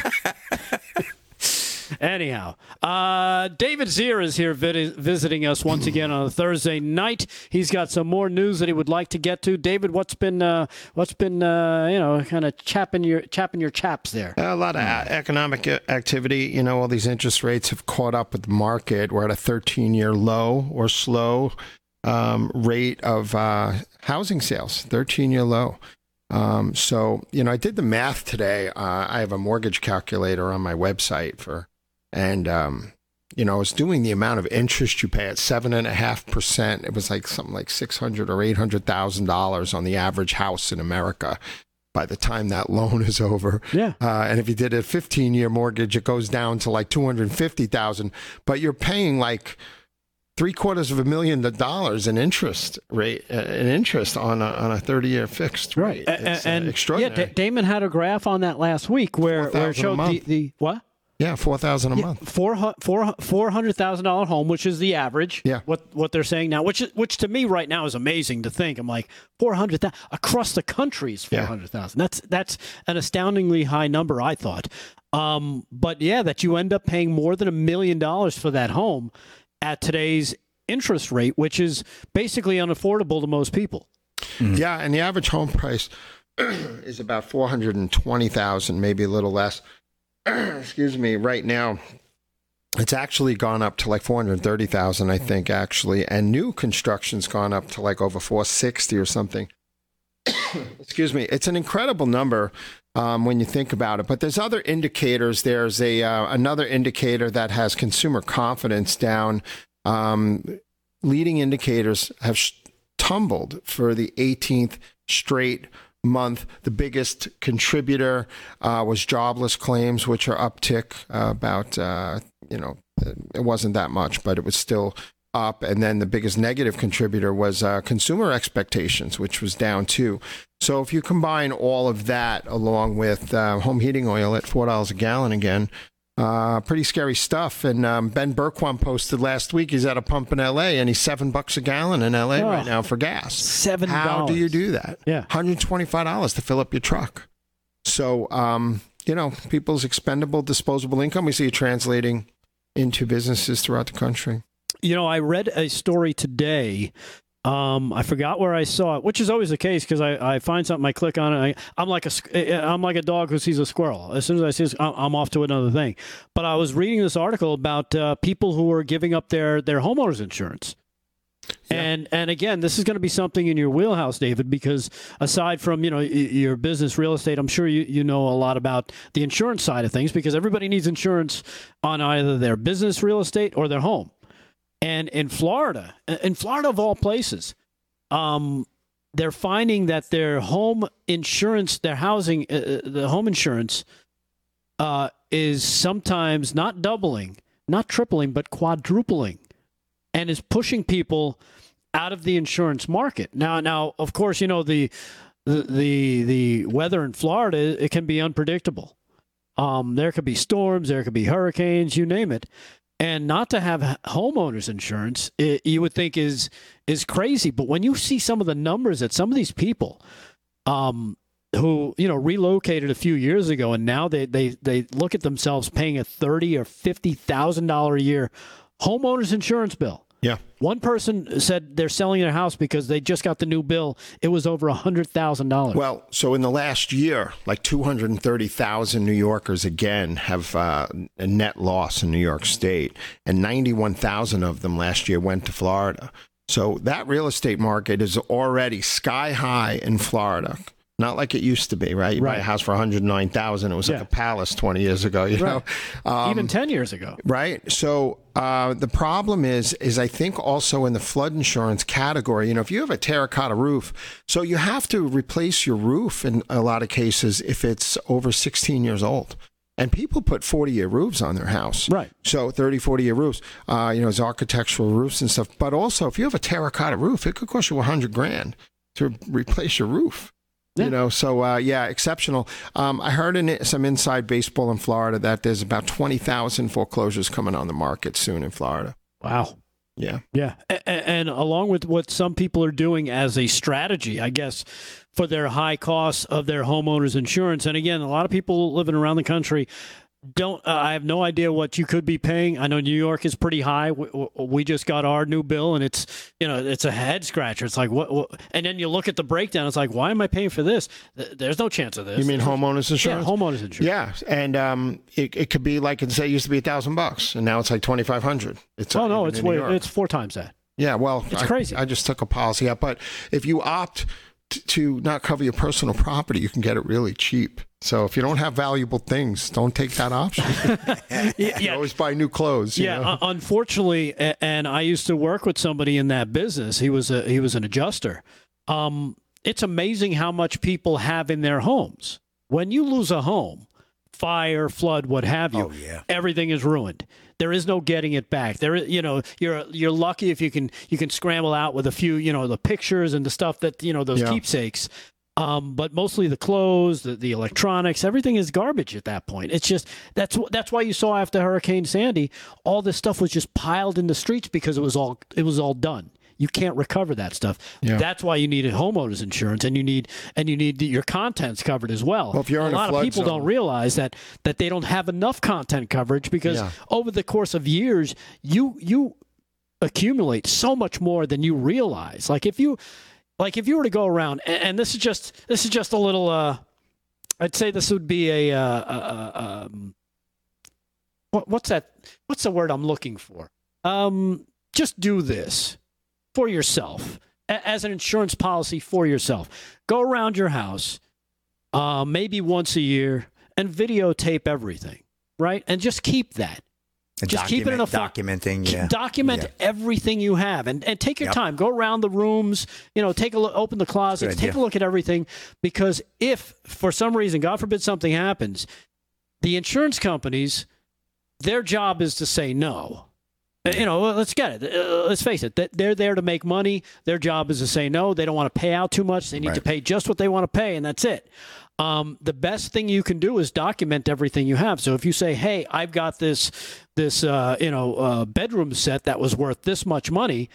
Anyhow, uh, David Zier is here vid- visiting us once again on a Thursday night. He's got some more news that he would like to get to. David, what's been uh, what's been uh, you know kind of chapping your chapping your chaps there? A lot of economic activity. You know, all these interest rates have caught up with the market. We're at a 13 year low or slow um, rate of uh, housing sales, 13 year low. Um, so, you know, I did the math today. Uh, I have a mortgage calculator on my website for, and, um, you know, I was doing the amount of interest you pay at seven and a half percent. It was like something like six hundred or eight hundred thousand dollars on the average house in America by the time that loan is over. Yeah. Uh, and if you did a 15 year mortgage, it goes down to like 250,000, but you're paying like three quarters of a million dollars in interest rate, uh, in interest on a, on a 30 year fixed rate. A- It's, uh, and extraordinary. yeah, Da- Damon had a graph on that last week where where it showed the, the what Yeah, four thousand a month. Four four four hundred thousand dollar home, which is the average. Yeah. What what they're saying now, which is, which to me right now is amazing to think. I'm like four hundred thousand across the country is four hundred thousand. That's that's an astoundingly high number. I thought. Um, but yeah, that you end up paying more than a million dollars for that home at today's interest rate, which is basically unaffordable to most people. Yeah, and the average home price is about four hundred and twenty thousand, maybe a little less. Excuse me. Right now, it's actually gone up to like four hundred thirty thousand, I think, actually, and new construction's gone up to like over four sixty or something. Excuse me. It's an incredible number um, when you think about it. But there's other indicators. There's a uh, another indicator that has consumer confidence down. Um, leading indicators have sh- tumbled for the 18th straight month. The biggest contributor uh, was jobless claims, which are uptick uh, about uh, you know it wasn't that much, but it was still up. And then the biggest negative contributor was uh, consumer expectations, which was down too. So if you combine all of that along with uh, home heating oil at four dollars a gallon again. Uh, pretty scary stuff. And um, Ben Bergquam posted last week he's at a pump in L.A. and he's seven bucks a gallon in L.A. Oh. right now for gas. Seven How do you do that? Yeah. $125 to fill up your truck. So, um, you know, people's expendable, disposable income, we see it translating into businesses throughout the country. You know, I read a story today. Um, I forgot where I saw it, which is always the case because I, I find something, I click on it. I, I'm like a sq- eh, I'm like a dog who sees a squirrel. As soon as I see, it, I'm off to another thing. But I was reading this article about uh, people who are giving up their their homeowners insurance. And and again, this is going to be something in your wheelhouse, David, because aside from you know your business real estate, I'm sure you, you know a lot about the insurance side of things because everybody needs insurance on either their business real estate or their home. And in Florida, in Florida of all places, um, they're finding that their home insurance, their housing, uh, uh, the home insurance, uh, is sometimes not doubling, not tripling, but quadrupling, and is pushing people out of the insurance market. Now, now, of course, you know the the the, the weather in Florida it can be unpredictable. Um, there could be storms, there could be hurricanes, you name it. And not to have homeowners insurance, it, you would think is is crazy. But when you see some of the numbers that some of these people, um, who you know relocated a few years ago, and now they they they look at themselves paying a thirty or fifty thousand dollar a year homeowners insurance bill. Yeah. One person said they're selling their house because they just got the new bill. It was over a hundred thousand dollars. Well, so in the last year, like 230,000 New Yorkers again have uh, a net loss in New York State, and 91,000 of them last year went to Florida. So that real estate market is already sky high in Florida. Not like it used to be, right? You buy a house for 109,000. It was like a palace 20 years ago, you know? Um, Even ten years ago. right so uh, the problem is is i think also in the flood insurance category you know if you have a terracotta roof so you have to replace your roof in a lot of cases if it's over 16 years old and people put 40 year roofs on their house Right. so 30 40 year roofs uh, you know it's architectural roofs and stuff but also if you have a terracotta roof it could cost you 100 grand to replace your roof Yeah. you know, so uh, yeah, exceptional. Um, I heard in some inside baseball in Florida that there's about twenty thousand foreclosures coming on the market soon in Florida. Wow. Yeah, Yeah, A- a- and along with what some people are doing as a strategy, I guess, for their high costs of their homeowners insurance. And again, a lot of people living around the country don't. Uh, I have no idea what you could be paying. I know New York is pretty high. We, we just got our new bill, and it's you know it's a head scratcher. It's like what, what? And then you look at the breakdown. It's like why am I paying for this? There's no chance of this. you mean homeowners Yeah, insurance? homeowners insurance. Yeah, and um, it, it could be like it say it used to be a thousand bucks, and now it's like twenty five hundred. It's Oh no, it's way, it's four times that. Yeah, well, It's I, crazy. I just took a policy out, but if you opt to not cover your personal property, you can get it really cheap. So if you don't have valuable things, don't take that option. You always buy new clothes. you Yeah, know? uh, unfortunately, and I used to work with somebody in that business. He was a he was an adjuster. Um, it's amazing how much people have in their homes. When you lose a home, fire, flood, what have you, Oh, yeah. everything is ruined. There is no getting it back. There, is, you know, you're you're lucky if you can you can scramble out with a few, you know, the pictures and the stuff that you know those Yeah. keepsakes. Um, but mostly the clothes, the, the electronics, everything is garbage at that point. It's just that's that's why you saw after Hurricane Sandy, all this stuff was just piled in the streets because it was all it was all done. You can't recover that stuff. Yeah. That's why you need a homeowners insurance, and you need and you need your contents covered as well. Well, if you're a in a lot of people zone- don't realize that that they don't have enough content coverage because Yeah. over the course of years, you you accumulate so much more than you realize. Like if you like if you were to go around and, and this is just this is just a little uh I'd say this would be a uh, uh, uh um what, what's that what's the word I'm looking for? Um just do this for yourself as an insurance policy for yourself. Go around your house uh, maybe once a year and videotape everything, right? And just keep that. And Just keep it in a fo- documenting. Yeah. Document Yeah. everything you have and, and take your Yep. time. Go around the rooms, you know, take a look, open the closets, take a look at everything. Because if for some reason, God forbid something happens, the insurance companies, their job is to say no. Uh, You know, let's get it. Uh, Let's face it. that They're there to make money. Their job is to say no. They don't want to pay out too much. They need to pay just what they want to pay, and that's it. Um, the best thing you can do is document everything you have. So if you say, "Hey, I've got this this uh, you know uh, bedroom set that was worth this much money,"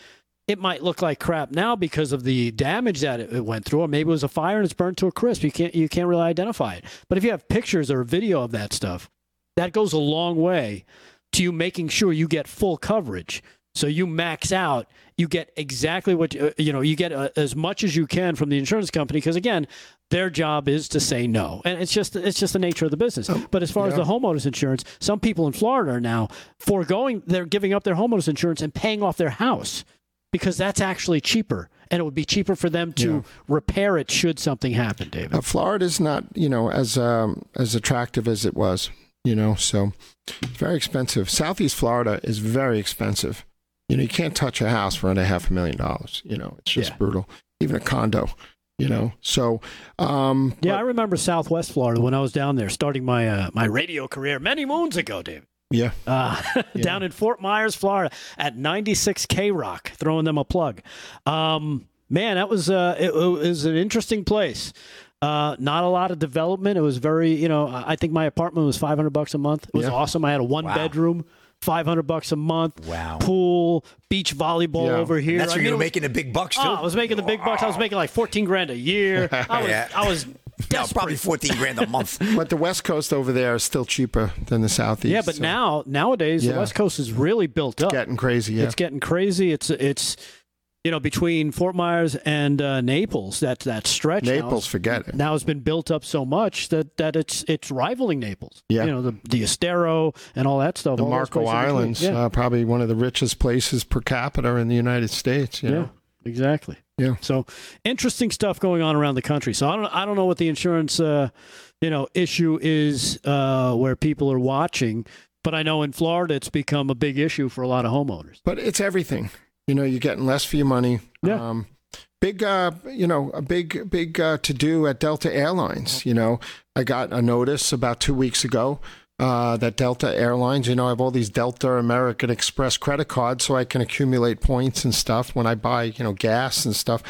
it might look like crap now because of the damage that it, went through, or maybe it was a fire and it's burned to a crisp. You can't you can't really identify it. But if you have pictures or video of that stuff, that goes a long way to you making sure you get full coverage. So you max out, you get exactly what uh, you know, you get uh, as much as you can from the insurance company because again, their job is to say no. And it's just it's just the nature of the business. but as far as the homeowners insurance, some people in Florida are now foregoing they're giving up their homeowners insurance and paying off their house because that's actually cheaper and it would be cheaper for them to Yeah. repair it should something happen, David. Uh, Florida's not, you know, as um, as attractive as it was, you know, so it's very expensive. Southeast Florida is very expensive. You know, you can't touch a house for under half a million dollars. You know, it's just Yeah. brutal. Even a condo, you know. So, um, Yeah, I remember Southwest Florida when I was down there starting my uh, my radio career many moons ago, David. yeah, uh, down in Fort Myers, Florida, at 96 K Rock, throwing them a plug. Um, man, that was uh, it, it was an interesting place. Uh, not a lot of development. It was very, you know, I I think my apartment was 500 bucks a month. It was Yeah. awesome. I had a one Wow. bedroom. 500 bucks a month. Wow. Pool, beach volleyball Yeah. over here. That's I where mean, you're was- making the big bucks oh, too. Oh, I was making the big bucks. I was making like 14 grand a year. I was, Yeah. I was No, desperate. probably fourteen grand a month. but the West Coast over there is still cheaper than the Southeast. Yeah, but so now nowadays Yeah. the West Coast is really built up. It's getting crazy. Yeah, It's getting crazy. It's it's you know between Fort Myers and uh, Naples that that stretch now Naples, is- forget it. now has been built up so much that that it's it's rivaling Naples. Yeah. you know the the Estero and all that stuff. The Marco. Islands, Yeah, uh, probably one of the richest places per capita in the United States. You yeah, know? exactly. Yeah. So interesting stuff going on around the country. So I don't I don't know what the insurance uh, you know issue is uh, where people are watching, but I know in Florida it's become a big issue for a lot of homeowners. But it's everything. You know, you're getting less for your money. Yeah. Um, big, uh, you know, a big, big uh, to do at Delta Airlines. You know, I got a notice about two weeks ago uh, that Delta Airlines, you know, I have all these Delta American Express credit cards so I can accumulate points and stuff when I buy, you know, gas and stuff.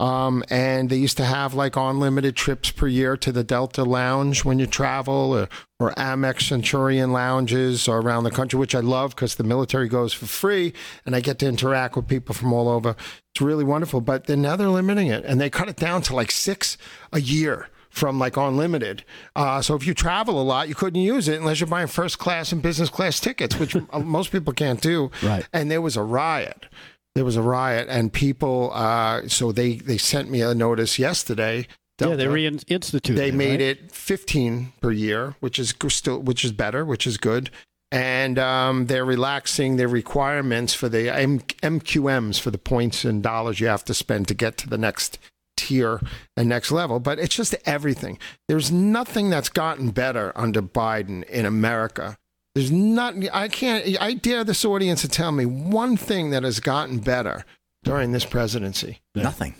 Um, and they used to have like unlimited trips per year to the Delta Lounge when you travel, or, or Amex Centurion lounges or around the country, which I love because the military goes for free and I get to interact with people from all over. It's really wonderful. But then now they're limiting it and they cut it down to like six a year from like unlimited. Uh, so if you travel a lot, you couldn't use it unless you're buying first class and business class tickets, which most people can't do. Right. And there was a riot. There was a riot, and people. Uh, so they they sent me a notice yesterday. yeah, they reinstituted. They made right? it 15 per year, which is still which is better, which is good. And um, they're relaxing their requirements for the M- MQMs for the points and dollars you have to spend to get to the next tier and next level. But it's just everything. There's nothing that's gotten better under Biden in America. There's not. I can't. I dare this audience to tell me one thing that has gotten better during this presidency. Nothing.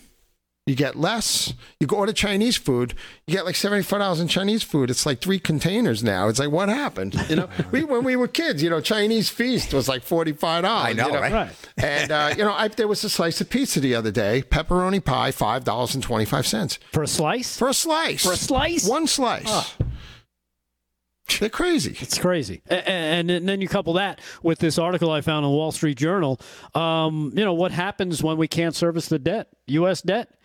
You get less. You go order Chinese food. You get like seventy five dollars in Chinese food. It's like three containers now. It's like what happened? You know, we when we were kids, you know, Chinese feast was like forty five dollars. I know, you know? right? Right. And uh, you know, I, there was a slice of pizza the other day, pepperoni pie, five dollars and twenty five cents For a slice? for a slice. For a slice? one slice. They're crazy. It's crazy. And, and then you couple that with this article I found in the Wall Street Journal. Um, you know, what happens when we can't service the debt, U.S. debt?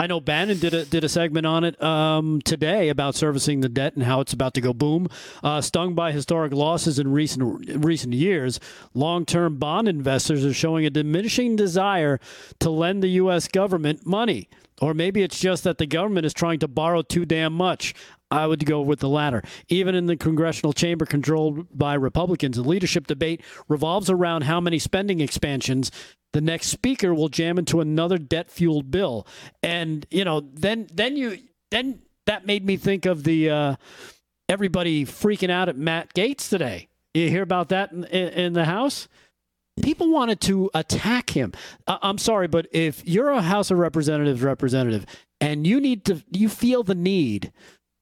I know Bannon did a did a segment on it um, today about servicing the debt and how it's about to go boom. Uh, stung by historic losses in recent recent years, long term bond investors are showing a diminishing desire to lend the U.S. government money, or maybe it's just that the government is trying to borrow too damn much. I would go with the latter. Even in the congressional chamber controlled by Republicans, the leadership debate revolves around how many spending expansions the next speaker will jam into another debt-fueled bill. And, you know, then then you then that made me think of the uh, everybody freaking out at Matt Gaetz today. You hear about that in, in, in the House? People wanted to attack him. I- I'm sorry, but if you're a House of Representatives representative and you need to, you feel the need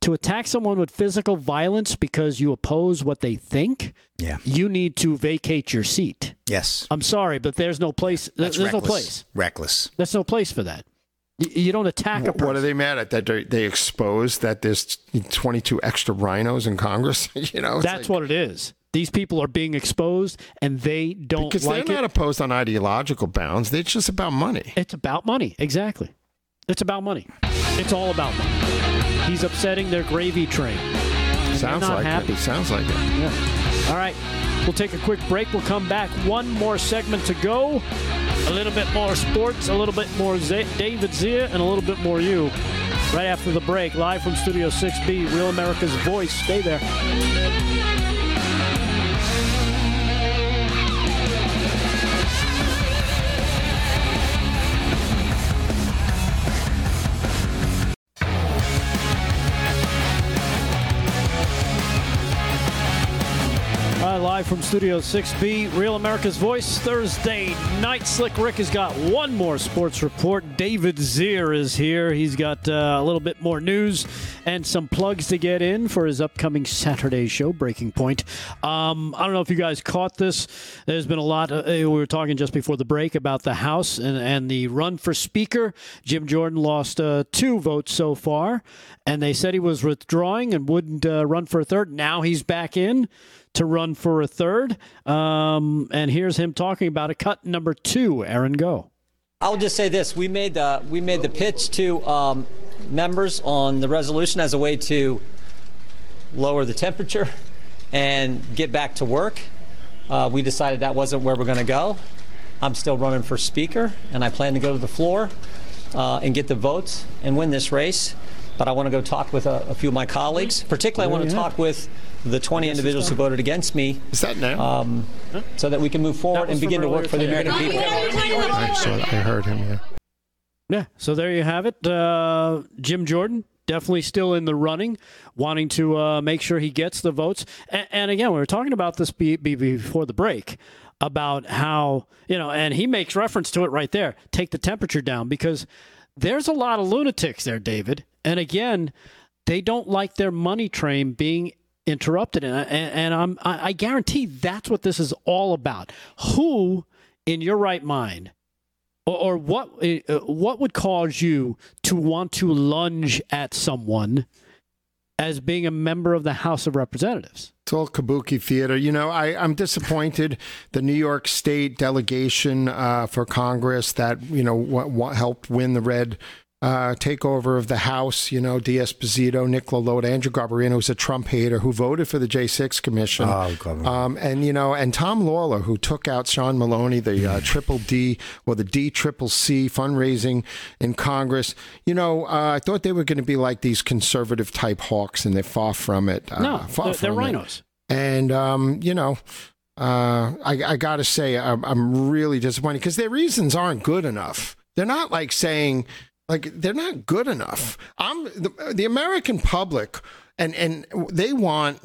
to attack someone with physical violence because you oppose what they think, Yeah. you need to vacate your seat. Yes. I'm sorry, but there's no place. That's there's no reckless. place. Reckless. There's no place for that. You, you don't attack a What, what are they mad at? That they, they exposed that there's 22 extra rhinos in Congress? you know, That's like- what it is. These people are being exposed, and they don't because like they're not it. opposed on ideological bounds. They're just about money. It's about money. Exactly. It's about money. It's all about money. He's upsetting their gravy train. Sounds like happy. it. Sounds like it. Yeah. All right. We'll take a quick break. We'll come back. One more segment to go. A little bit more sports, a little bit more Z- David Zia, and a little bit more you. Right after the break, live from Studio 6B, Real America's Voice. Stay there. Live from Studio 6B, Real America's Voice, Thursday night. Slick Rick has got one more sports report. David Zier is here. He's got uh, a little bit more news and some plugs to get in for his upcoming Saturday show, Breaking Point. Um, I don't know if you guys caught this. There's been a lot. Uh, we were talking just before the break about the House and, and the run for Speaker. Jim Jordan lost uh, two votes so far, and they said he was withdrawing and wouldn't uh, run for a third. Now he's back in to run for a third. Um, and here's him talking about a Cut number two, Aaron, go. I'll just say this: we made the we made the pitch to um, members on the resolution as a way to lower the temperature and get back to work. Uh, we decided that wasn't where we're going to go. I'm still running for speaker, and I plan to go to the floor uh, and get the votes and win this race. But I want to go talk with a, a few of my colleagues. Particularly, I want to Yeah. talk with the 20 individuals who voted against me. Is that now? Um, so that we can move forward and begin to work for the today. American people. I saw. I heard him. Yeah. Yeah, so there you have it. Uh, Jim Jordan definitely still in the running, wanting to uh, make sure he gets the votes. And, and again, we were talking about this be, be before the break about how you know, and he makes reference to it right there. Take the temperature down because there's a lot of lunatics there, David. And again, they don't like their money train being interrupted, and, and, and I'm I, I guarantee that's what this is all about. Who, in your right mind? or, what uh, what would cause you to want to lunge at someone as being a member of the House of Representatives? It's all kabuki theater. You know, I, I'm disappointed. The New York State delegation uh, for Congress that, you know, w- w- helped win the red uh, takeover of the House, you know, D'Esposito, Nick LaLota, Andrew Garbarino, who's a Trump hater, who voted for the J6 Commission. Oh, Garbarino. Um, and, you know, and Tom Lawler, who took out Sean Maloney, the uh, triple D or the D triple C fundraising in Congress. You know, uh, I thought they were going to be like these conservative type hawks, and they're far from it. Uh, No, far they're, they're from it. rhinos. And um, you know, uh, I, I got to say, I'm, I'm really disappointed because their reasons aren't good enough. They're not like saying like they're not good enough. I'm the, the American public, and and they want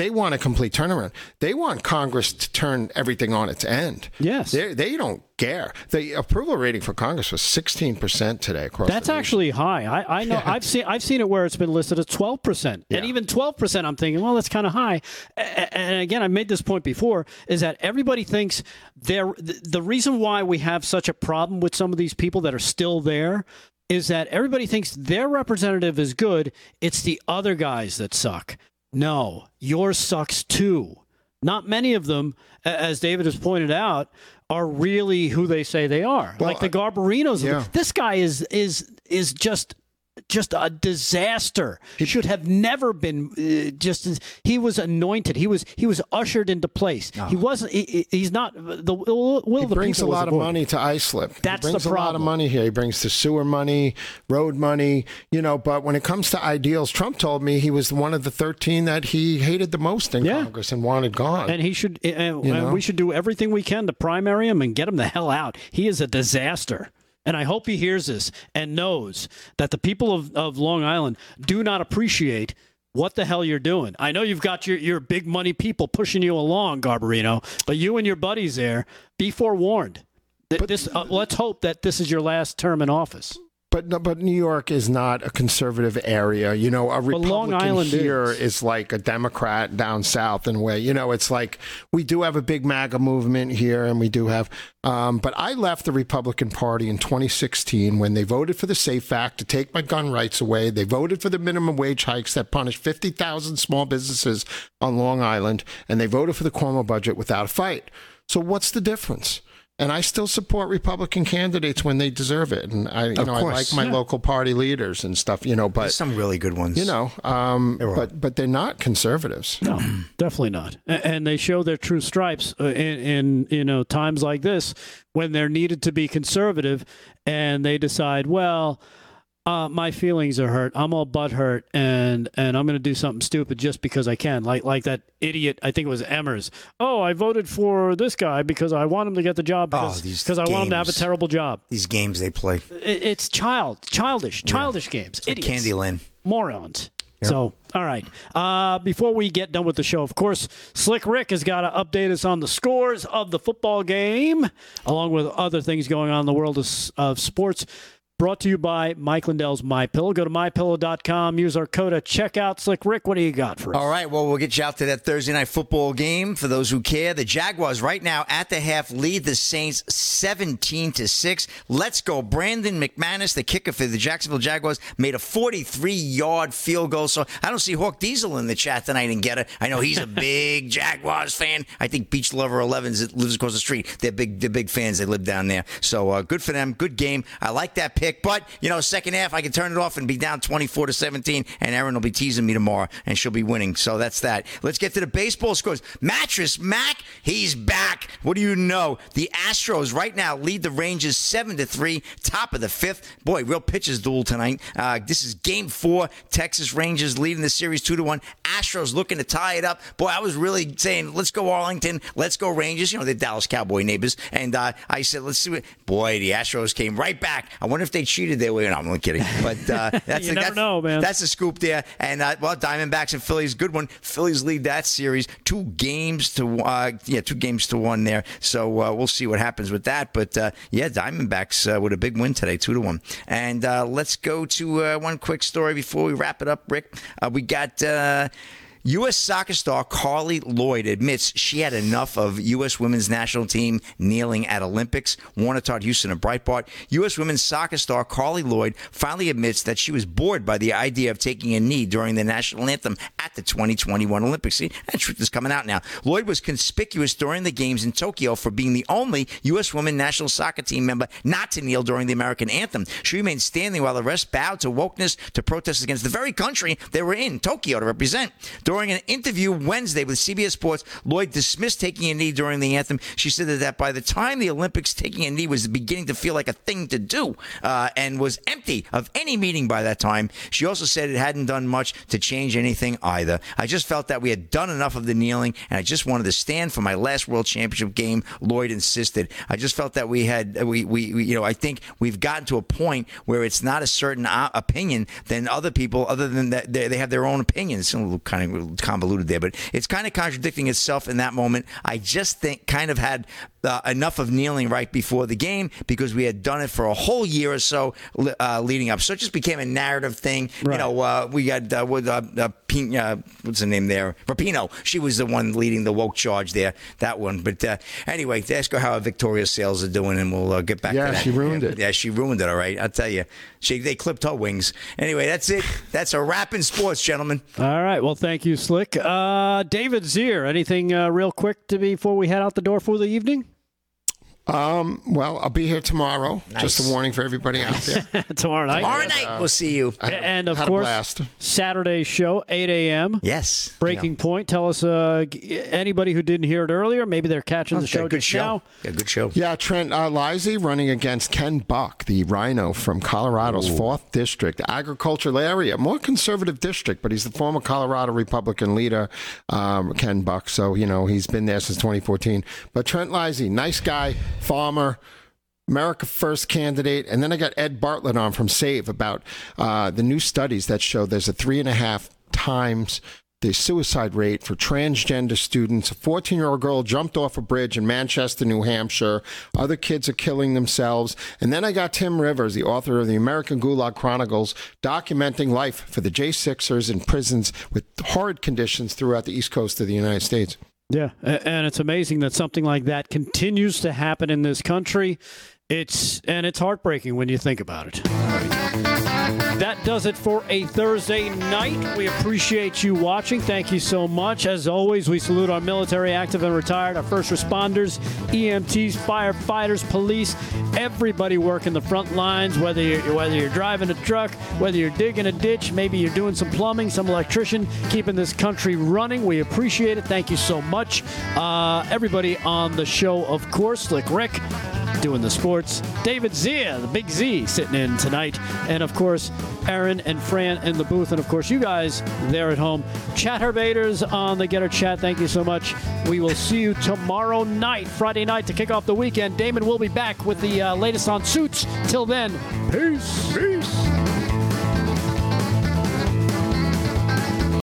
they want a complete turnaround. They want Congress to turn everything on its end. Yes. They, they don't care. The approval rating for Congress was 16% today across That's actually high. I, I know. I've seen. I've seen it where it's been listed at twelve percent, and even twelve percent. I'm thinking, well, that's kind of high. And again, I made this point before: is that everybody thinks they're the the reason why we have such a problem with some of these people that are still there is that everybody thinks their representative is good. It's the other guys that suck. No, yours sucks too. Not many of them, as David has pointed out, are really who they say they are. like the Garbarinos. yeah. This guy is is is just just a disaster. He should have never been. Uh, just he was anointed. He was he was ushered into place. He wasn't. He, he- he's not. The will He the brings a lot of money to Islip. That's he brings the a lot of money here. He brings the sewer money, road money, you know. But when it comes to ideals, Trump told me he was one of the 13 that he hated the most in Yeah. Congress and wanted gone. And he should. And, You and we should do everything we can to primary him and get him the hell out. He is a disaster. And I hope he hears this and knows that the people of, of Long Island do not appreciate what the hell you're doing. I know you've got your, your big money people pushing you along, Garbarino, but you and your buddies there, be forewarned. Th- This, uh, let's hope that this is your last term in office. But no, but New York is not a conservative area. You know, a Long Republican Island here is. is. like a Democrat down south in a way. You know, it's like we do have a big MAGA movement here, and we do have. Um, but I left the Republican Party in 2016 when they voted for the SAFE Act to take my gun rights away. They voted for the minimum wage hikes that punish 50,000 small businesses on Long Island, and they voted for the Cuomo budget without a fight. So what's the difference? And I still support Republican candidates when they deserve it, and I, you Of know, I like my Yeah. local party leaders and stuff, you know. But There's some really good ones. you know, um, but but they're not conservatives. No, definitely not. And they show their true stripes uh, in, in you know times like this when they're needed to be conservative, and they decide, well, uh, my feelings are hurt. I'm all butt hurt, and and I'm going to do something stupid just because I can. Like like that idiot. I think it was Emmers. Oh, I voted for this guy because I want him to get the job Oh, because because I want him to have a terrible job. These games they play. It, it's child childish childish games. Like Idiots Candyland. morons. So, all right. Uh, before we get done with the show, of course, Slick Rick has got to update us on the scores of the football game, along with other things going on in the world of, of sports. Brought to you by Mike Lindell's My Pillow. Go to mypillow.com. Use our code at checkout. Slick Rick, what do you got for us? All right, well, we'll get you out to that Thursday night football game for those who care. The Jaguars right now at the half lead the Saints 17 to 6. Let's go. Brandon McManus, the kicker for the Jacksonville Jaguars, made a 43-yard field goal. So I don't see Hawk Diesel in the chat tonight and get it. I know he's a big Jaguars fan. I think Beach Lover 11s that lives across the street. They're big they're big fans. They live down there. So uh, good for them. Good game. I like that pick. But, you know, second half I can turn it off and be down 24 to 17 and Erin will be teasing me tomorrow and she'll be winning. So that's that. Let's get to the baseball scores. Mattress Mac, he's back. What do you know? The Astros right now lead the Rangers 7 to 3, top of the 5th. Boy, real pitches duel tonight. Uh, this is game 4. Texas Rangers leading the series 2 to 1. Astros looking to tie it up. Boy, I was really saying, let's go Arlington, let's go Rangers. You know, they're Dallas Cowboy neighbors. And uh, I said, let's see what. Boy, the Astros came right back. I wonder if they cheated their way. No, I'm only kidding. But uh, that's You never that's, know, man. That's a scoop there. And uh, well, Diamondbacks and Phillies, good one. Phillies lead that series two games to uh, yeah, two games to one there. So uh, we'll see what happens with that. But uh, yeah, Diamondbacks uh, with a big win today, two to one. And uh, let's go to uh, one quick story before we wrap it up, Rick. Uh, we got. U.S. soccer star Carli Lloyd admits she had enough of U.S. women's national team kneeling at Olympics. Warner Todd Huston and Breitbart. U.S. women's soccer star Carli Lloyd finally admits that she was bored by the idea of taking a knee during the national anthem at the 2021 Olympics. See, that truth is coming out now. Lloyd was conspicuous during the games in Tokyo for being the only U.S. women national soccer team member not to kneel during the American anthem. She remained standing while the rest bowed to wokeness to protest against the very country they were in, Tokyo, to represent. During an interview Wednesday with CBS Sports, Lloyd dismissed taking a knee during the anthem. She said that by the time the Olympics, taking a knee was beginning to feel like a thing to do uh, and was empty of any meaning by that time. She also said it hadn't done much to change anything either. I just felt that we had done enough of the kneeling and I just wanted to stand for my last World Championship game, Lloyd insisted. I just felt that we had, we, we, we you know, I think we've gotten to a point where it's not a certain uh, opinion than other people, other than that they, they have their own opinions. Kind of convoluted there, but it's kind of contradicting itself in that moment. I just think kind of had uh, enough of kneeling right before the game because we had done it for a whole year or so uh, leading up. So it just became a narrative thing. Right. You know, uh, we got uh, with uh, uh, Pina, what's the name there? Rapinoe. She was the one leading the woke charge there. That one. But uh, anyway, ask her how Victoria sales are doing, and we'll uh, get back. Yeah, to that. she ruined yeah, it. Yeah, she ruined it. All right, I'll tell you. She they clipped her wings. Anyway, that's it. That's a wrap in sports, gentlemen. All right. Well, thank you, Slick. Uh, David Zier, anything uh, real quick to before we head out the door for the evening? Um, well, I'll be here tomorrow. Nice. Just a warning for everybody out there. tomorrow night. Tomorrow night, we'll see you. and of course, blast. Saturday's show, 8 a.m. Yes. Breaking Point. Tell us, uh, anybody who didn't hear it earlier, maybe they're catching the Okay, show good show. now. Yeah, good show. Yeah, Trent uh, Leisy running against Ken Buck, the rhino from Colorado's fourth district, agricultural area, more conservative district, but he's the former Colorado Republican leader, um, Ken Buck. So you know he's been there since 2014. But Trent Leisy, nice guy, farmer. America First candidate, and then I got Ed Bartlett on from Save about uh, the new studies that show there's a three and a half times the suicide rate for transgender students. A 14 year old girl jumped off a bridge in Manchester, New Hampshire. Other kids are killing themselves. And then I got Tim Rivers, the author of the American Gulag Chronicles, documenting life for the J6ers in prisons with horrid conditions throughout the east coast of the United States. Yeah, and it's amazing that something like that continues to happen in this country. It's and it's heartbreaking when you think about it. That does it for a Thursday night. We appreciate you watching. Thank you so much. As always, we salute our military, active and retired, our first responders, EMTs, firefighters, police, everybody working the front lines. Whether you're whether you're driving a truck, whether you're digging a ditch, maybe you're doing some plumbing, some electrician, keeping this country running. We appreciate it. Thank you so much. Uh, everybody on the show, of course, Slick Rick doing the sports. David Zia, the big Z, sitting in tonight. And of course, Aaron and Fran in the booth. And of course, you guys there at home. Chat Herbaters on the GETTR Chat. Thank you so much. We will see you tomorrow night, Friday night, to kick off the weekend. Damon will be back with the uh, latest on suits. Till then, peace. peace.